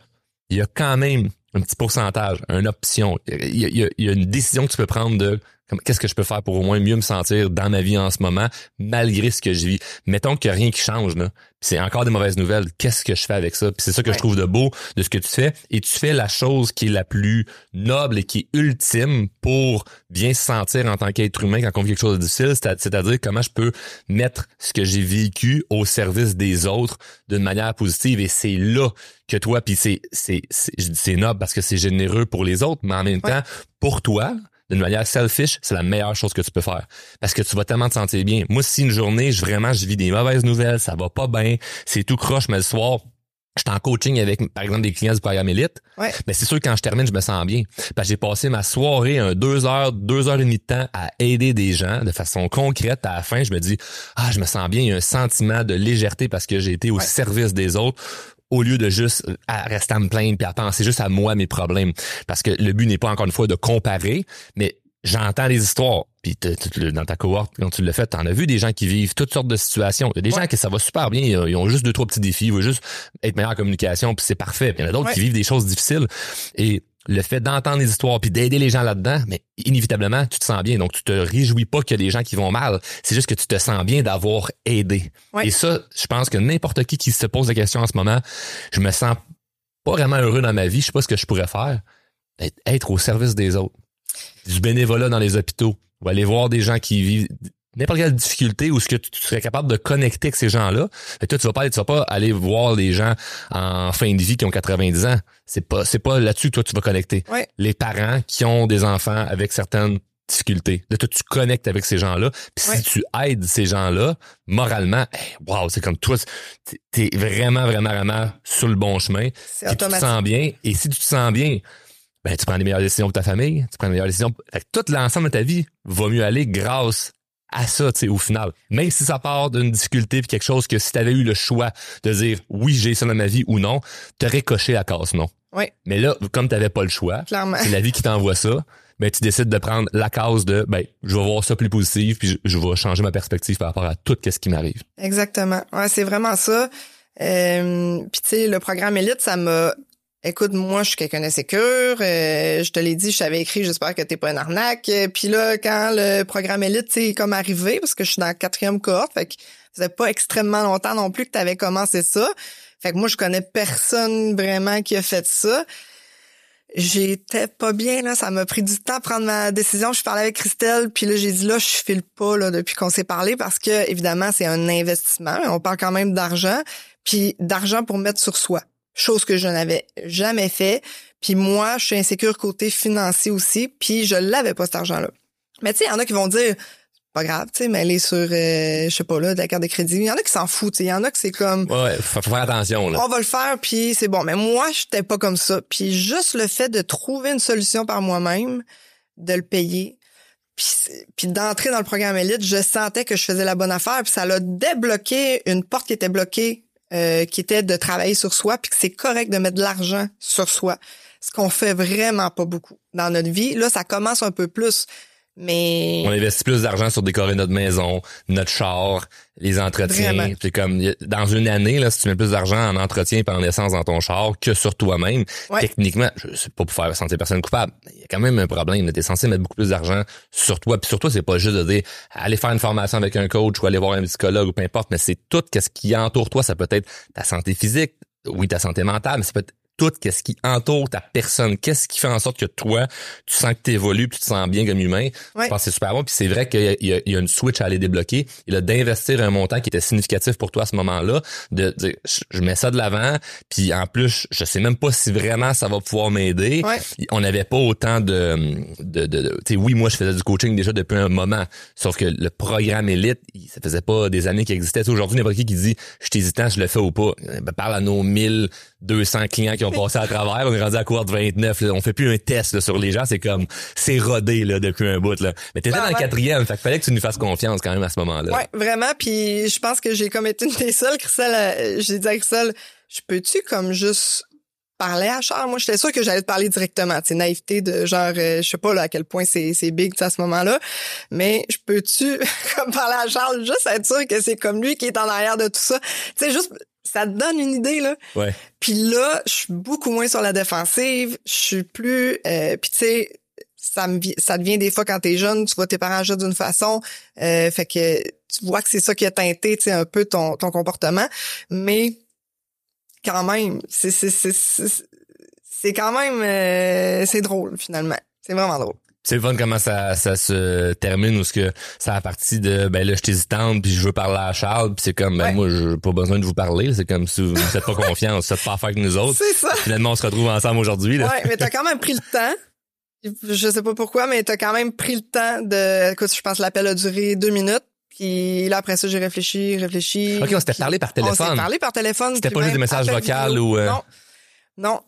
il y a quand même un petit pourcentage, une option. Il y a, il y une décision que tu peux prendre de qu'est-ce que je peux faire pour au moins mieux me sentir dans ma vie en ce moment, malgré ce que je vis? Mettons qu'il n'y a rien qui change, là. C'est encore des mauvaises nouvelles. Qu'est-ce que je fais avec ça? Puis c'est ça que Ouais. je trouve de beau de ce que tu fais. Et tu fais la chose qui est la plus noble et qui est ultime pour bien se sentir en tant qu'être humain quand on vit quelque chose de difficile. C'est- C'est-à-dire comment je peux mettre ce que j'ai vécu au service des autres d'une manière positive. Et c'est là que toi, puis c'est, c'est, c'est, noble parce que c'est généreux pour les autres, mais en même Ouais. temps, pour toi, d'une manière selfish, c'est la meilleure chose que tu peux faire. Parce que tu vas tellement te sentir bien. Moi, si une journée, je, vraiment, je vis des mauvaises nouvelles, ça va pas bien, c'est tout croche, mais le soir, je suis en coaching avec, par exemple, des clients du programme Elite. Ouais. Mais c'est sûr que quand je termine, je me sens bien. Parce que j'ai passé ma soirée, un deux heures, deux heures et demie de temps à aider des gens de façon concrète. À la fin, je me dis, ah, je me sens bien. Il y a un sentiment de légèreté parce que j'ai été au Ouais. service des autres au lieu de juste euh, à rester à me plaindre puis à penser juste à moi, mes problèmes. Parce que le but n'est pas, encore une fois, de comparer, mais j'entends les histoires. Puis le- dans ta cohorte, quand tu l'as fait, t'en as vu des gens qui vivent toutes sortes de situations. Il y a des Ouais. gens qui ça va super bien, ils ont- juste deux, trois petits défis, ils veulent juste être meilleurs en communication, puis c'est parfait. Il y en a d'autres Ouais. qui vivent des choses difficiles. Et le fait d'entendre les histoires puis d'aider les gens là-dedans, mais inévitablement, tu te sens bien. Donc, tu te réjouis pas qu'il y a des gens qui vont mal. C'est juste que tu te sens bien d'avoir aidé. Ouais. Et ça, je pense que n'importe qui qui se pose la question en ce moment, je me sens pas vraiment heureux dans ma vie, je sais pas ce que je pourrais faire. Être, être au service des autres. Du bénévolat dans les hôpitaux. Ou aller voir des gens qui vivent n'importe quelle difficulté ou ce que tu serais capable de connecter avec ces gens-là. Et toi, tu vas pas aller, tu vas pas aller voir les gens en fin de vie qui ont 90 ans. C'est pas, c'est pas là-dessus que toi, tu vas connecter. Ouais. Les parents qui ont des enfants avec certaines difficultés. Là, toi, tu connectes avec ces gens-là. Puis Ouais. si tu aides ces gens-là, moralement, hey, wow, c'est comme toi, t'es- vraiment, vraiment, vraiment sur le bon chemin. Puis tu te sens bien. Et si tu te sens bien, ben, tu prends les meilleures décisions pour ta famille, tu prends les meilleures décisions. Fait que tout l'ensemble de ta vie va mieux aller grâce à ça, tu sais, au final. Même si ça part d'une difficulté puis quelque chose que si tu avais eu le choix de dire oui, j'ai ça dans ma vie ou non, t'aurais coché la case non? Oui, Mais là, comme t'avais pas le choix, c'est la vie qui t'envoie ça, ben tu décides de prendre la case de ben je vais voir ça plus positif puis je, je vais changer ma perspective par rapport à tout ce qui m'arrive. Exactement. Ouais, c'est vraiment ça. Euh, Puis tu sais, le programme Elite, ça m'a. Écoute, moi, je suis quelqu'un d'insécure. Euh, je te l'ai dit, je t'avais écrit, j'espère que t'es pas une arnaque. Euh, Puis là, quand le programme tu sais, comme arrivé, parce que je suis dans la quatrième cohorte, fait que ça faisait pas extrêmement longtemps non plus que t'avais commencé ça. Fait que moi, je connais personne vraiment qui a fait ça. J'étais pas bien, là. Ça m'a pris du temps à prendre ma décision. Je parlais avec Christelle, puis là, j'ai dit, là, je file pas, là, depuis qu'on s'est parlé, parce que, évidemment, c'est un investissement. On parle quand même d'argent, puis d'argent pour mettre sur soi. Chose que je n'avais jamais fait. Puis moi, je suis insécure côté financier aussi, puis je l'avais pas, cet argent-là. Mais tu sais, il y en a qui vont dire, pas grave, tu sais, mais aller sur, euh, je sais pas, là, de la carte de crédit. Il y en a qui s'en foutent. Il y en a que c'est comme, Ouais, faut, faire attention là. on va le faire puis c'est bon mais moi j'étais pas comme ça puis juste le fait de trouver une solution par moi-même de le payer puis puis d'entrer dans le programme élite je sentais que je faisais la bonne affaire puis ça l'a débloqué une porte qui était bloquée euh, qui était de travailler sur soi puis que c'est correct de mettre de l'argent sur soi. Ce qu'on fait vraiment pas beaucoup dans notre vie. Là ça commence un peu plus mais On investit plus d'argent sur décorer notre maison, notre char, les entretiens. C'est comme dans une année là, si tu mets plus d'argent en entretien et en essence dans ton char que sur toi-même, Ouais. techniquement, je sais pas pour faire sentir personne coupable, mais il y a quand même un problème. Tu es censé mettre beaucoup plus d'argent sur toi. Puis sur toi, c'est pas juste de dire aller faire une formation avec un coach ou aller voir un psychologue ou peu importe, mais c'est tout qu'est-ce qui entoure toi. Ça peut être ta santé physique, oui, ta santé mentale, mais ça peut être tout qu'est-ce qui entoure ta personne, qu'est-ce qui fait en sorte que toi, tu sens que tu évolues, tu te sens bien comme humain. Ouais. Je pense que c'est super bon. Puis c'est vrai qu'il y, y a- une switch à aller débloquer. Il a d'investir un montant qui était significatif pour toi à ce moment-là, de dire je, mets ça de l'avant, puis en plus, je sais même pas si vraiment ça va pouvoir m'aider. Ouais. On n'avait pas autant de, de, de, de- tu sais, oui, moi je faisais du coaching déjà depuis un moment, sauf que le programme élite, ça faisait pas des années qu'il existait. Aujourd'hui, n'importe qui qui dit je suis hésitant, je le fais ou pas. Ben, parle à nos 1200 clients qui ont passé à travers, on est rendu à cohorte 29. Là. On fait plus un test là, sur les gens, c'est comme c'est rodé là depuis un bout là. Mais t'étais Ben, dans le quatrième, fait qu'il fallait que tu nous fasses confiance quand même à ce moment-là. Ouais, vraiment. Puis je pense que j'ai comme été une des seules, Christelle, euh, j'ai dit à Christelle, je peux-tu comme juste parler à Charles? Moi, j'étais sûre que j'allais te parler directement. C'est naïveté de genre, euh, je sais pas là, à quel point c'est c'est big à ce moment-là. Mais je peux-tu comme parler à Charles, juste être sûr que c'est comme lui qui est en arrière de tout ça? Tu sais, juste, ça te donne une idée, là. Ouais. Puis là, je suis beaucoup moins sur la défensive. Je suis plus... Euh, puis tu sais, ça, me, ça devient des fois quand t'es jeune, tu vois tes parents agir d'une façon. Euh, fait que tu vois que c'est ça qui a teinté tu sais, un peu ton, ton comportement. Mais quand même, c'est c'est c'est c'est- c'est quand même euh, c'est drôle finalement. C'est vraiment drôle. C'est le fun comment ça, ça se termine ou ce que ça a parti de ben là je t'hésitante puis je veux parler à Charles puis c'est comme ben Ouais. moi j'ai pas besoin de vous parler c'est comme si vous faites pas confiance vous faites pas affaire avec nous autres C'est ça. finalement on se retrouve ensemble aujourd'hui là Ouais, mais t'as quand même pris le temps. Je sais pas pourquoi, mais t'as quand même pris le temps de. Écoute, je pense que l'appel a duré deux minutes. Puis là, après ça, j'ai réfléchi, réfléchi. ok on s'était parlé par On s'est téléphone parlé par téléphone. C'était pas juste des messages vocaux ou, euh, Non. Non.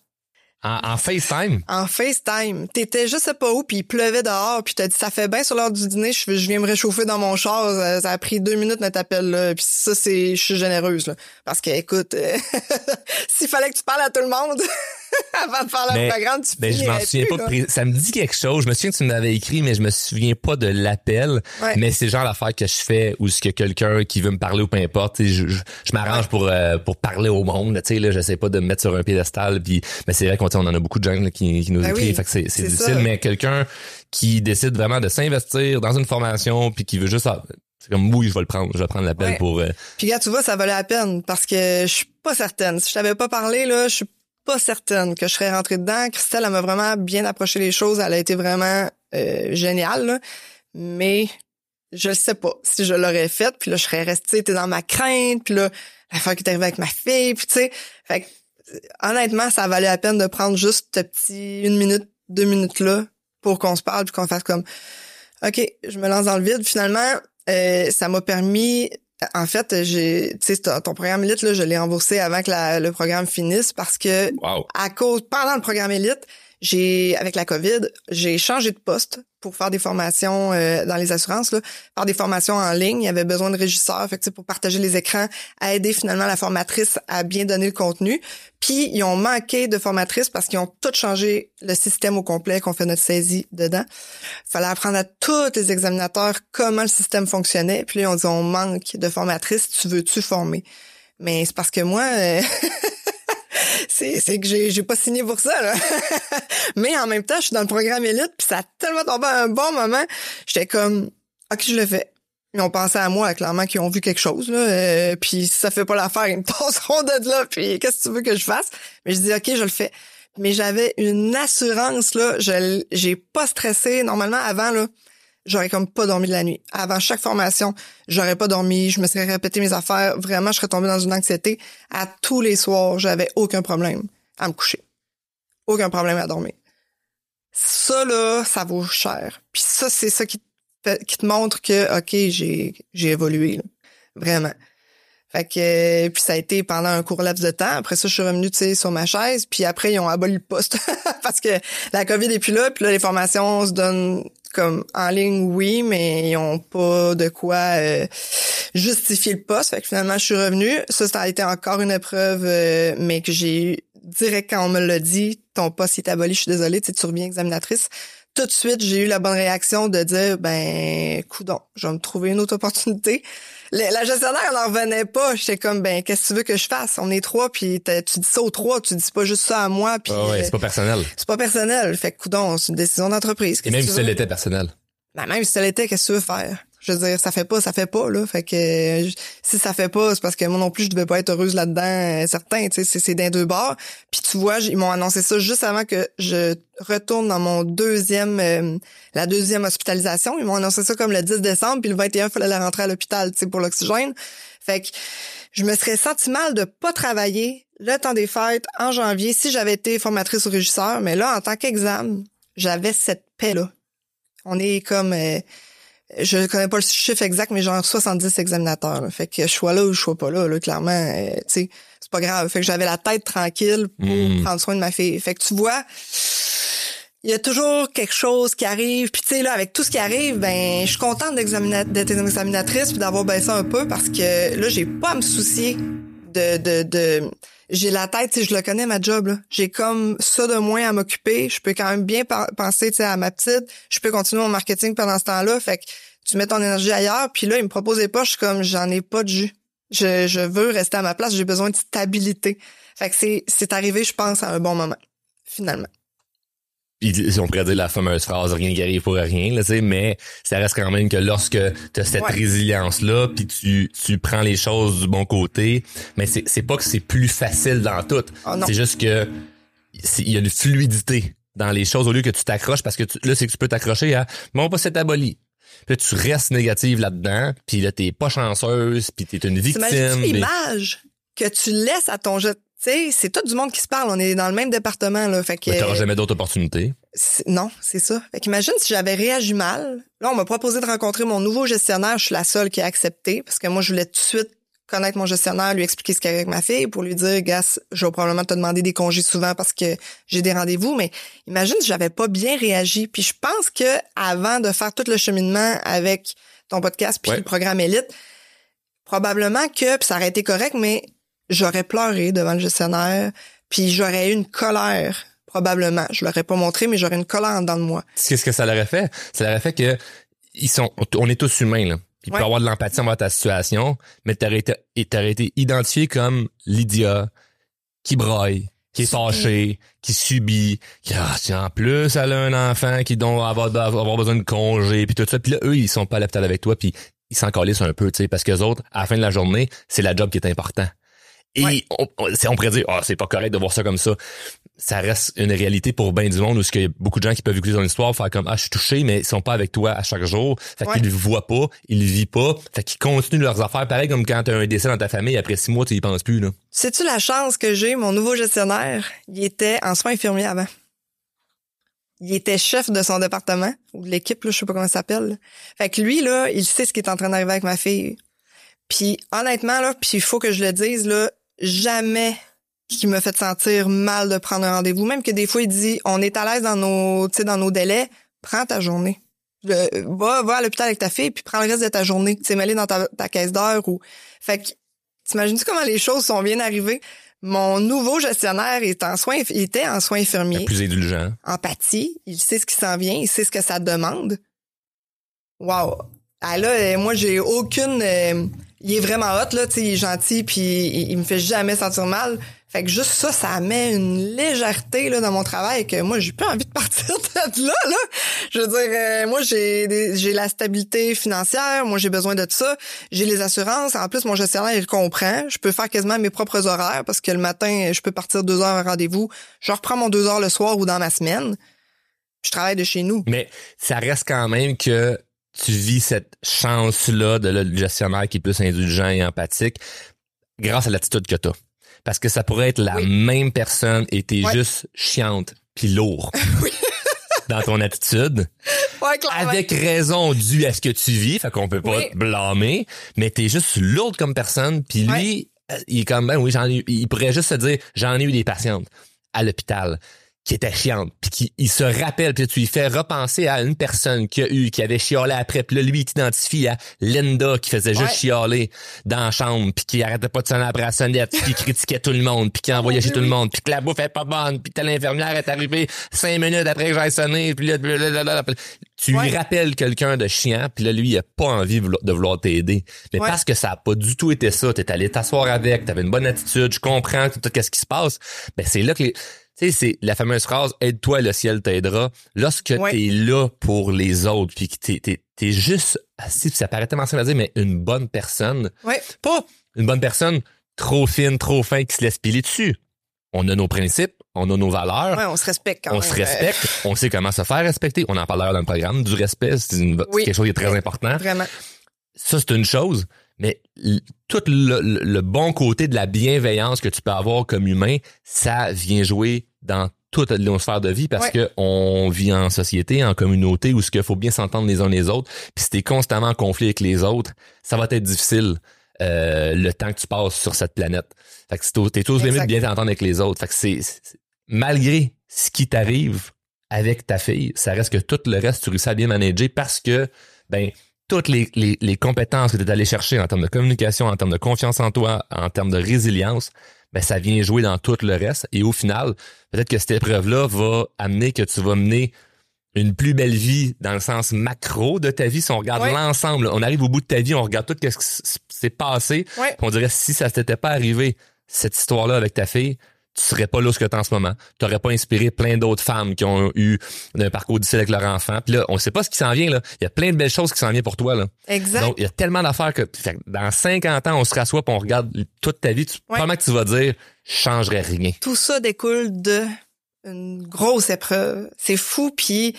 En, en FaceTime? En FaceTime. T'étais je sais pas où, puis il pleuvait dehors, puis t'as dit ça fait bien sur l'heure du dîner, je, viens me réchauffer dans mon char. Ça, ça a pris deux minutes notre appel là. Puis ça, c'est. Je suis généreuse. Parce que écoute, euh, s'il fallait que tu parles à tout le monde avant de faire Mais- programme, tu ben je m'en souviens plus, pas là. ça me dit quelque chose je me souviens que tu m'avais écrit mais je me souviens pas de l'appel Ouais. mais c'est genre l'affaire que je fais ou ce que quelqu'un qui veut me parler ou peu importe je, je, je m'arrange pour euh, pour parler au monde tu sais là j'essaie pas de me mettre sur un piédestal puis mais c'est vrai qu'on on en a beaucoup de gens là, qui, qui nous Ben écrivent oui, fait que c'est difficile ça. mais quelqu'un qui décide vraiment de s'investir dans une formation puis qui veut juste ah, c'est comme oui je vais le prendre je vais prendre l'appel Ouais. pour euh, Puis gars, tu vois, ça valait la peine parce que je suis pas certaine. Si je t'avais pas parlé, là, je suis pas certaine que je serais rentrée dedans. Christelle, elle m'a vraiment bien approché les choses. Elle a été vraiment euh, géniale. Mais je sais pas si je l'aurais faite. Puis là, je serais restée dans ma crainte. Puis là, l'affaire qui est arrivée avec ma fille. Puis tu sais, fait que, euh, honnêtement, ça valait la peine de prendre juste ce petit une minute, deux minutes là pour qu'on se parle puis qu'on fasse comme OK, je me lance dans le vide. Finalement, euh, ça m'a permis en fait, j'ai tu sais ton programme élite là, je l'ai remboursé avant que la- le programme finisse parce que wow. à cause pendant le programme élite, j'ai avec la Covid, j'ai changé de poste pour faire des formations euh, dans les assurances là, faire des formations en ligne, il y avait besoin de régisseurs fait que, pour partager les écrans, à aider finalement la formatrice à bien donner le contenu. Puis ils ont manqué de formatrices parce qu'ils ont tout changé le système au complet qu'on fait notre saisie dedans. Fallait apprendre à tous les examinateurs comment le système fonctionnait. Puis là, on dit on manque de formatrices, tu veux-tu former? Mais c'est parce que moi euh, c'est c'est que j'ai j'ai pas signé pour ça là. Mais en même temps, je suis dans le programme élite puis ça a tellement tombé à un bon moment, j'étais comme OK, je le fais. Ils ont pensé à moi, clairement, qu'ils ont vu quelque chose, là. euh, puis si ça fait pas l'affaire, ils me passeront de là. Puis qu'est-ce que tu veux que je fasse? Mais je dis, OK, je le fais. Mais j'avais une assurance, là. Je j'ai pas stressé. Normalement, avant, là, j'aurais comme pas dormi de la nuit. Avant chaque formation, j'aurais pas dormi. Je me serais répété mes affaires. Vraiment, je serais tombée dans une anxiété. À tous les soirs, j'avais aucun problème à me coucher. Aucun problème à dormir. Ça, là, ça vaut cher. Puis ça, c'est ça qui te, montre que, OK, j'ai, j'ai évolué. là. Vraiment. Fait que puis ça a été pendant un court laps de temps. Après ça, je suis revenue, tu sais, sur ma chaise. Puis après, ils ont aboli le poste parce que la COVID est plus là. Puis là, les formations se donnent comme en ligne, oui, mais ils ont pas de quoi euh, justifier le poste. Fait que finalement, je suis revenue. Ça, ça a été encore une épreuve, euh, mais que j'ai eu direct quand on me l'a dit, ton poste est aboli, je suis désolée, tu reviens examinatrice. Tout de suite, j'ai eu la bonne réaction de dire, ben, coudon, je vais me trouver une autre opportunité. Le- la gestionnaire, elle n'en revenait pas. J'étais comme, ben, qu'est-ce que tu veux que je fasse? On est trois, puis tu dis ça aux trois, tu dis pas juste ça à moi, puis Ah ouais euh, c'est pas personnel c'est pas personnel. Fait que, coudon, c'est une décision d'entreprise. et même si ça l'était personnel Ben, même si ça l'était, qu'est-ce que tu veux faire? Je veux dire, ça fait pas, ça fait pas, là. Fait que euh, si ça fait pas, c'est parce que moi non plus, je devais pas être heureuse là-dedans, euh, certain, tu sais, c'est d'un deux bords. Puis tu vois, ils m'ont annoncé ça juste avant que je retourne dans mon deuxième, euh, la deuxième hospitalisation. Ils m'ont annoncé ça comme le 10 décembre, puis le 21, il fallait la rentrer à l'hôpital, tu sais, pour l'oxygène. Fait que je me serais senti mal de pas travailler le temps des fêtes en janvier si j'avais été formatrice ou régisseur, mais là, en tant qu'examen, j'avais cette paix-là. On est comme je connais pas le chiffre exact, mais genre 70 examinateurs. Fait que je sois là ou je sois pas là, là clairement, euh, tu sais, c'est pas grave. Fait que j'avais la tête tranquille pour hmm. prendre soin de ma fille. Fait que tu vois, il y a toujours quelque chose qui arrive. Puis tu sais là, avec tout ce qui arrive, ben je suis contente d'être examinatrice puis d'avoir baissé un peu parce que là, j'ai pas à me soucier de, de, de j'ai la tête, tu je le connais ma job J'ai comme ça de moins à m'occuper. Je peux quand même bien penser, sais, à ma petite. Je peux continuer mon marketing pendant ce temps-là. Fait que tu mets ton énergie ailleurs. Puis là, il me pas. Je suis comme, j'en ai pas de jus. Je, je veux rester à ma place. J'ai besoin de stabilité. Fait que c'est, c'est arrivé, je pense, à un bon moment, finalement on pourrait dire la fameuse phrase rien qui arrive pour rien là, mais ça reste quand même que lorsque tu as cette résilience là puis tu tu prends les choses du bon côté mais c'est c'est pas que c'est plus facile dans tout. Ah, c'est juste que il y a une fluidité dans les choses au lieu que tu t'accroches parce que là c'est que tu peux t'accrocher à mon pas c'est aboli. Puis tu restes négative là-dedans puis là t'es pas chanceuse puis t'es une victime l'image que tu laisses à ton c'est tout du monde qui se parle. On est dans le même département, là. Fait que. Mais t'auras jamais d'autres opportunités. Non, c'est ça. Fait qu'imagine si j'avais réagi mal. Là, on m'a proposé de rencontrer mon nouveau gestionnaire. Je suis la seule qui a accepté parce que moi, je voulais tout de suite connaître mon gestionnaire, lui expliquer ce qu'il y avait avec ma fille pour lui dire, gars, je vais probablement te demander des congés souvent parce que j'ai des rendez-vous. Mais imagine si j'avais pas bien réagi. Puis je pense que avant de faire tout le cheminement avec ton podcast puis le programme Élite, probablement que, puis ça aurait été correct, mais j'aurais pleuré devant le gestionnaire, puis j'aurais eu une colère probablement. Je l'aurais pas montré, mais j'aurais une colère en dedans de moi. Qu'est-ce que ça l'aurait fait Ça l'aurait fait que ils sont, on est tous humains là. Il peut avoir de l'empathie envers ta situation, mais t'aurais été, t'aurais été identifié comme l'idiot qui braille, qui est fâché, qui subit, qui ah, en plus elle a un enfant qui doit avoir, avoir besoin de congé puis tout ça. Puis là eux ils sont pas à l'hôpital avec toi puis ils s'en calissent un peu, tu sais, parce que les autres à la fin de la journée c'est la job qui est important. Et on, on, pourrait dire, ah, c'est pas correct de voir ça comme ça. Ça reste une réalité pour bien du monde où il y a beaucoup de gens qui peuvent écouter ton histoire, faire comme, ah, je suis touché, mais ils sont pas avec toi à chaque jour. Fait qu'ils le voient pas, ils le vivent pas. Fait qu'ils continuent leurs affaires. Pareil comme quand t'as un décès dans ta famille, après six mois, tu y penses plus, là. Sais-tu la chance que j'ai? Mon nouveau gestionnaire, il était en soins infirmiers avant. Il était chef de son département, ou de l'équipe, là, je sais pas comment ça s'appelle. Fait que lui, là, il sait ce qui est en train d'arriver avec ma fille. Puis honnêtement, là, puis il faut que je le dise, là, jamais qui me fait sentir mal de prendre un rendez-vous. Même que des fois, il dit, on est à l'aise dans nos, dans nos délais, prends ta journée. va, va à l'hôpital avec ta fille, puis prends le reste de ta journée. Tu sais, mêlé dans ta, caisse d'heure ou... Fait que, t'imagines-tu comment les choses sont bien arrivées? Mon nouveau gestionnaire est en soins, il était en soins infirmiers. Plus indulgent. Empathie. Il sait ce qui s'en vient, il sait ce que ça demande. Wow. Ah là, moi, j'ai aucune, euh, il est vraiment hot là, tu sais, il est gentil puis il, me fait jamais sentir mal. Fait que juste ça, ça met une légèreté là dans mon travail que moi j'ai pas envie de partir de là là. Je veux dire, euh, moi j'ai j'ai la stabilité financière, moi j'ai besoin de ça, j'ai les assurances. En plus mon gestionnaire il comprend, je peux faire quasiment mes propres horaires parce que le matin je peux partir deux heures à rendez-vous, je reprends mon deux heures le soir ou dans ma semaine. Je travaille de chez nous. Mais ça reste quand même que tu vis cette chance-là de le gestionnaire qui est plus indulgent et empathique grâce à l'attitude que tu Parce que ça pourrait être la même personne et t'es juste chiante puis lourd. dans ton attitude. avec raison due à ce que tu vis, fait qu'on peut pas te blâmer, mais t'es juste lourde comme personne, puis lui, euh, il est comme ben oui, j'en il pourrait juste se dire j'en ai eu des patientes à l'hôpital qui était chiante, puis qui il se rappelle, puis tu lui fais repenser à une personne qui a eu, qui avait chialé après, puis là, lui, il t'identifie à Linda qui faisait juste chialer dans la chambre, puis qui arrêtait pas de sonner après la sonnette, puis qui critiquait tout le monde, puis qui envoyait chez tout le monde, puis que la bouffe est pas bonne, puis telle infirmière est arrivée cinq minutes après que j'aille sonné, puis là, tu lui rappelles quelqu'un de chiant, puis là, lui, il a pas envie de vouloir t'aider. Mais parce que ça a pas du tout été ça, t'es allé t'asseoir avec, t'avais une bonne attitude, je comprends tout, ce qui se passe, ben c'est là que Tu sais, c'est la fameuse phrase aide-toi, le ciel t'aidera. Lorsque Ouais. t'es là pour les autres, puis que t'es, t'es, t'es juste, si ça paraît tellement simple à dire, mais une bonne personne, Ouais. pas une bonne personne trop fine, trop fin qui se laisse piler dessus. On a nos principes, on a nos valeurs, Ouais, on se respecte quand on même. se respecte, on sait comment se faire respecter. On en parle d'ailleurs dans le programme du respect, c'est une- c'est quelque chose qui est très important. Euh, Vraiment. Ça, c'est une chose, mais tout le, le- le bon côté de la bienveillance que tu peux avoir comme humain, ça vient jouer dans toute nos sphères de vie parce Ouais. que on vit en société, en communauté où ce qu'il faut bien s'entendre les uns les autres. Puis si t'es constamment en conflit avec les autres, ça va être difficile euh, le temps que tu passes sur cette planète. Fait que t'es tous limite Exact. bien t'entendre avec les autres. Fait que c'est- malgré ce qui t'arrive avec ta fille, ça reste que tout le reste tu réussis à bien manager parce que ben toutes les, les, les compétences que tu es allé chercher en termes de communication, en termes de confiance en toi, en termes de résilience, ben ça vient jouer dans tout le reste. Et au final, peut-être que cette épreuve-là va amener que tu vas mener une plus belle vie dans le sens macro de ta vie. Si on regarde Ouais. l'ensemble, on arrive au bout de ta vie, on regarde tout ce qui s'est passé, Ouais. on dirait si ça s'était pas arrivé, cette histoire-là avec ta fille, tu serais pas là où ce que t'es en ce moment. Tu n'aurais pas inspiré plein d'autres femmes qui ont eu un parcours difficile avec leur enfant. Puis là, on sait pas ce qui s'en vient. là. Il y a plein de belles choses qui s'en viennent pour toi. Là. Exact. Donc, il y a tellement d'affaires que fait que dans 50 ans, on se rassoit puis on regarde toute ta vie. Tu, Probablement que tu vas dire, je changerais rien. Tout ça découle de une grosse épreuve. C'est fou, puis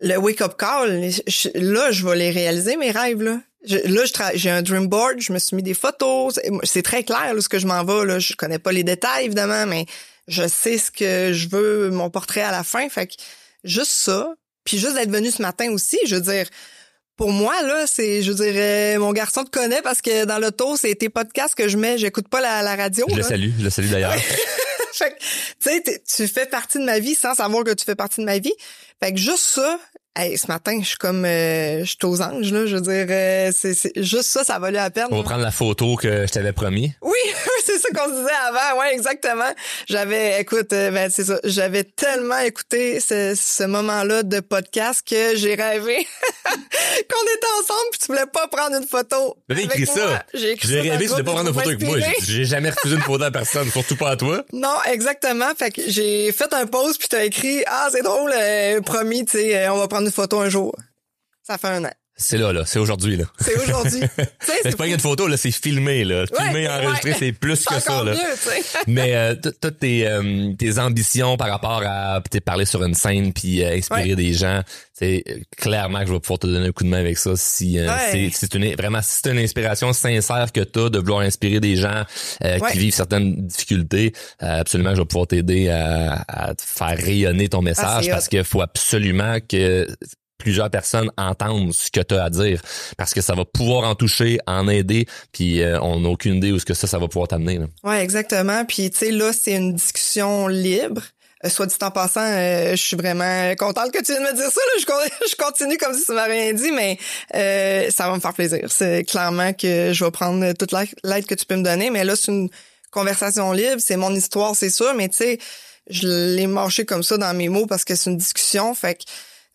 le wake-up call, je- là, je vais les réaliser, mes rêves, là. Je- là, je j'ai un dream board, je me suis mis des photos. C'est- très clair, là, ce que je m'en vais, là. Je connais pas les détails, évidemment, mais je sais ce que je veux, mon portrait à la fin. Fait que juste ça, puis juste d'être venu ce matin aussi, je veux dire, pour moi, là, c'est, je dirais, mon garçon te connaît parce que dans l'auto, c'est tes podcasts que je mets, j'écoute pas la, la radio. Je le salue. Je le salue d'ailleurs. fait que, tu sais, tu fais partie de ma vie sans savoir que tu fais partie de ma vie. Fait que juste ça, hey, ce matin, je suis comme, euh, je suis aux anges, là. Je veux dire, euh, c'est, c'est- juste ça, ça valait la peine. On va prendre la photo que je t'avais promis. Oui, c'est ça qu'on se disait avant. Ouais, exactement. J'avais, écoute, euh, ben, c'est ça. J'avais tellement écouté ce, ce moment-là de podcast que j'ai rêvé qu'on était ensemble puis tu voulais pas prendre une photo. Avec écrit moi. ça. J'ai écrit J'ai ça rêvé tu groupe pas prendre une photo avec moi. J'ai- J'ai jamais refusé une photo à personne, surtout pas à toi. Non, exactement. Fait que j'ai fait un post puis t'as écrit ah c'est drôle, euh, promis, tu sais, euh, on va prendre une photo un jour. Ça fait un an. C'est là, là. C'est aujourd'hui, là. C'est aujourd'hui. C'est pas une photo, là. C'est filmé, là. Filmé, Ouais, enregistré, ouais. c'est plus que ça, là. mieux. Mais euh, tout- toutes tes, euh, tes ambitions par rapport à parler sur une scène puis euh, inspirer Ouais. des gens, c'est clairement que je vais pouvoir te donner un coup de main avec ça si c'est c'est une vraiment si c'est une inspiration sincère que tu as de vouloir inspirer des gens qui vivent certaines difficultés, absolument que je vais pouvoir t'aider à, à te faire rayonner ton message Ah, c'est parce qu'il faut absolument que plusieurs personnes entendent ce que tu as à dire parce que ça va pouvoir en toucher, en aider, puis euh, on n'a aucune idée où ce que ça ça va pouvoir t'amener. Ouais, exactement. Puis tu sais là, c'est une discussion libre. Euh, soit dit en passant, euh, je suis vraiment contente que tu viennes me dire ça. Là. Je, con- je continue comme si tu m'as rien dit, mais euh, ça va me faire plaisir. C'est clairement que je vais prendre toute l'aide que tu peux me donner. Mais là, c'est une conversation libre. C'est mon histoire, c'est sûr. Mais tu sais, je l'ai marché comme ça dans mes mots parce que c'est une discussion. Fait que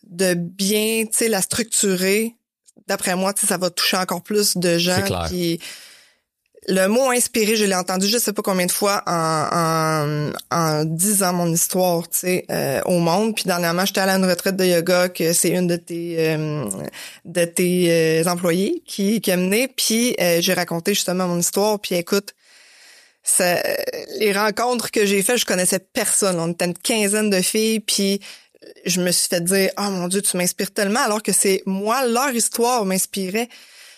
de bien, tu sais, la structurer, d'après moi, tu sais, ça va toucher encore plus de gens. Puis le mot inspiré, je l'ai entendu je sais pas combien de fois en, en, en disant mon histoire, tu sais, euh, au monde. Puis dernièrement, j'étais allée à une retraite de yoga que c'est une de tes euh, de tes euh, employés qui, qui a mené. Puis euh, j'ai raconté justement mon histoire. Puis écoute, ça, les rencontres que j'ai faites, je connaissais personne. On était une quinzaine de filles, puis je me suis fait dire, oh mon Dieu, tu m'inspires tellement, alors que c'est moi, leur histoire m'inspirait.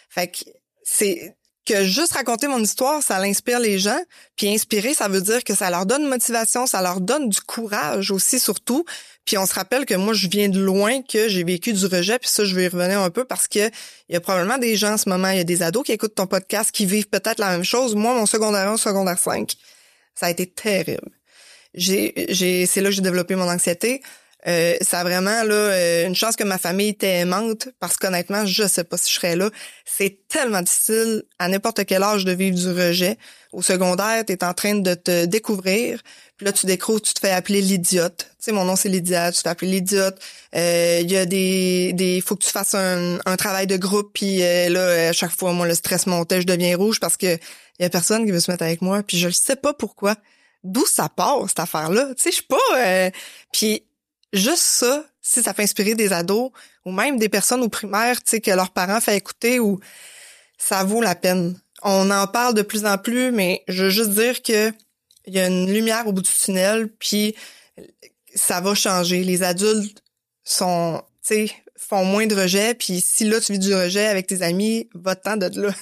Fait que c'est que juste raconter mon histoire, ça l'inspire les gens. Puis inspirer, ça veut dire que ça leur donne motivation, ça leur donne du courage aussi, surtout. Puis on se rappelle que moi, je viens de loin, que j'ai vécu du rejet, puis ça, je vais y revenir un peu parce que il y a probablement des gens en ce moment, il y a des ados qui écoutent ton podcast, qui vivent peut-être la même chose. Moi, mon secondaire 1, secondaire 5, ça a été terrible. J'ai, j'ai, c'est là que j'ai développé mon anxiété. Euh, ça a vraiment là euh, une chance que ma famille était aimante parce qu'honnêtement, je sais pas si je serais là. C'est tellement difficile à n'importe quel âge de vivre du rejet. Au secondaire, tu es en train de te découvrir, puis là tu découvres, tu te fais appeler l'idiote. Tu sais mon nom c'est l'idiote, tu te fais appeler l'idiote. Euh, Il y a des des faut que tu fasses un, travail de groupe puis euh, là à chaque fois moi le stress montait, je deviens rouge parce que y a personne qui veut se mettre avec moi, puis je ne sais pas pourquoi. d'où ça part cette affaire-là? Tu sais, je suis pas. euh, Puis juste ça, si ça fait inspirer des ados ou même des personnes au primaire, tu sais, que leurs parents font écouter ou ça vaut la peine. On en parle de plus en plus, mais je veux juste dire que il y a une lumière au bout du tunnel, puis ça va changer. Les adultes sont, tu sais, font moins de rejets, puis si là tu vis du rejet avec tes amis, va-t'en de là.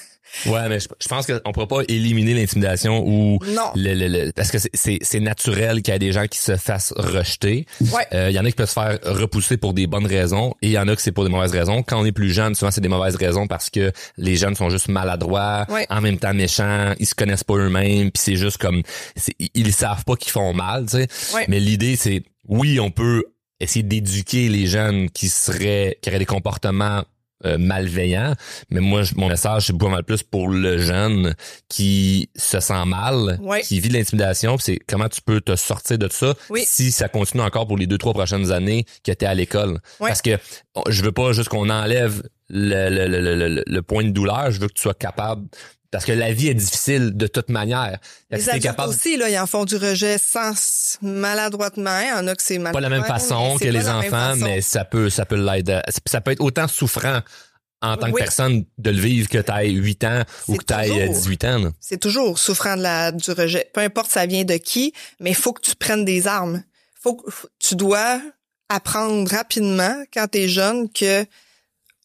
Ouais, mais je, je pense qu'on pourra pas éliminer l'intimidation ou Non. le, le- le- parce que c'est- naturel qu'il y ait des gens qui se fassent rejeter. Ouais. Euh, Il y en a qui peuvent se faire repousser pour des bonnes raisons et il y en a que c'est pour des mauvaises raisons. Quand on est plus jeune, souvent c'est des mauvaises raisons parce que les jeunes sont juste maladroits, Ouais. en même temps méchants, ils se connaissent pas eux-mêmes, puis c'est juste comme ils savent pas qu'ils font mal, tu sais. Ouais. Mais l'idée c'est oui, on peut essayer d'éduquer les jeunes qui seraient qui auraient des comportements euh, malveillants, mais moi mon message c'est beaucoup mal plus pour le jeune qui se sent mal, Ouais. qui vit de l'intimidation, c'est comment tu peux te sortir de ça Oui. si ça continue encore pour les deux trois prochaines années que tu es à l'école. Ouais. Parce que je veux pas juste qu'on enlève le, le, le- le point de douleur, je veux que tu sois capable parce que la vie est difficile de toute manière. Les adultes capable aussi, là, ils en font du rejet sans maladroitement. Il y en a que c'est pas la même façon que les enfants, mais ça peut ça peut l'aider. Ça peut être autant souffrant en tant que Oui. personne de le vivre que tu aies 8 ans ou que tu aies toujours. 18 ans. c'est toujours souffrant de la, du rejet. Peu importe ça vient de qui, mais il faut que tu prennes des armes. Faut que tu dois apprendre rapidement quand tu es jeune que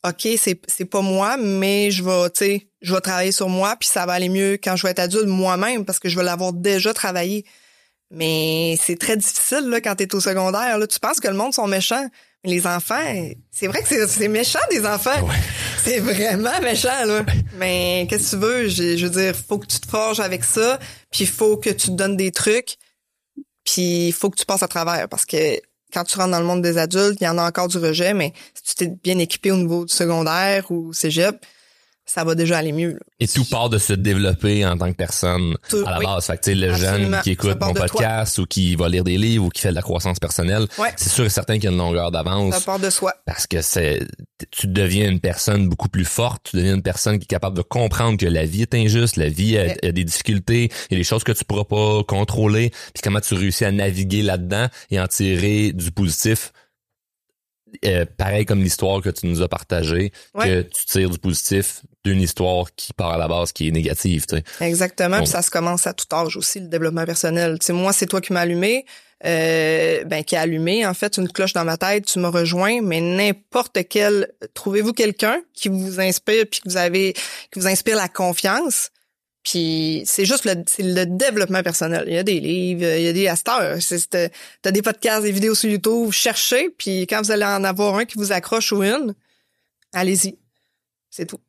OK, c'est c'est pas moi, mais je vais, tu sais, je vais travailler sur moi puis ça va aller mieux quand je vais être adulte moi-même parce que je vais l'avoir déjà travaillé. Mais c'est très difficile là quand tu es au secondaire là, tu penses que le monde sont méchants, mais les enfants, c'est vrai que c'est- c'est méchant des enfants. Ouais. C'est vraiment méchant, là. Mais qu'est-ce que tu veux? Je, je veux dire, faut que tu te forges avec ça, puis il faut que tu te donnes des trucs, puis il faut que tu passes à travers. Parce que quand tu rentres dans le monde des adultes, il y en a encore du rejet, mais si tu t'es bien équipé au niveau du secondaire ou cégep, ça va déjà aller mieux. là. Et tout part de se développer en tant que personne Tout- à la oui. base. Fait que, tu sais, le jeune qui écoute mon toi. podcast ou qui va lire des livres ou qui fait de la croissance personnelle, Ouais. c'est sûr et certain qu'il y a une longueur d'avance. Ça part de soi. parce que c'est tu deviens une personne beaucoup plus forte, tu deviens une personne qui est capable de comprendre que la vie est injuste, la vie a des difficultés, il y a des choses que tu pourras pas contrôler, puis comment tu réussis à naviguer là-dedans et en tirer du positif. Euh, pareil comme l'histoire que tu nous as partagée, Ouais. que tu tires du positif d'une histoire qui part à la base qui est négative. Exactement. Puis ça se commence à tout âge aussi, le développement personnel. Moi, c'est toi qui m'as allumé, euh, ben, qui a allumé, en fait, une cloche dans ma tête, tu m'as rejoint, mais n'importe quel, trouvez-vous quelqu'un qui vous inspire puis que vous avez, qui vous inspire la confiance? Puis c'est juste le, c'est le développement personnel. Il y a des livres, il y a des asters. C'est- t'as des podcasts, des vidéos sur YouTube, cherchez, puis quand vous allez en avoir un qui vous accroche ou une, allez-y. C'est tout.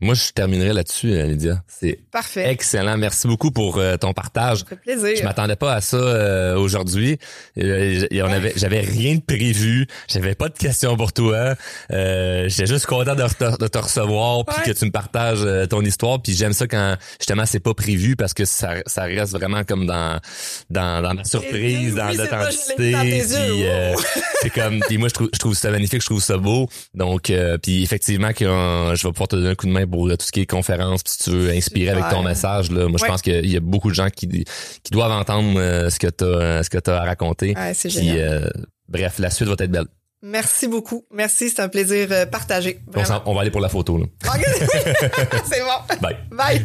Moi, je terminerai là-dessus, euh, Lydia. C'est Parfait. excellent. Merci beaucoup pour euh, ton partage. Ça fait plaisir. Je m'attendais pas à ça euh, aujourd'hui. Euh, et on avait, j'avais rien de prévu. J'avais pas de questions pour toi. Euh, J'étais juste content de, te- de te recevoir puis Ouais. que tu me partages ton histoire. Puis j'aime ça quand justement c'est pas prévu parce que ça, ça reste vraiment comme dans dans, dans ma surprise, Oui, dans l'authenticité. euh, Wow. c'est comme. Puis moi je trouve, je trouve ça magnifique. Je trouve ça beau. Donc euh, puis effectivement que je vais pouvoir te donner un coup de main pour euh, tout ce qui est conférence. Puis si tu veux inspirer avec ton message là, moi je pense qu'il y a beaucoup de gens qui qui doivent entendre euh, ce que tu as ce que as à raconter. Ouais, c'est Puis génial. euh, bref, la suite va être belle. Merci beaucoup. Merci, c'est un plaisir euh, partagé. On, va aller pour la photo là. C'est bon. Bye. Bye.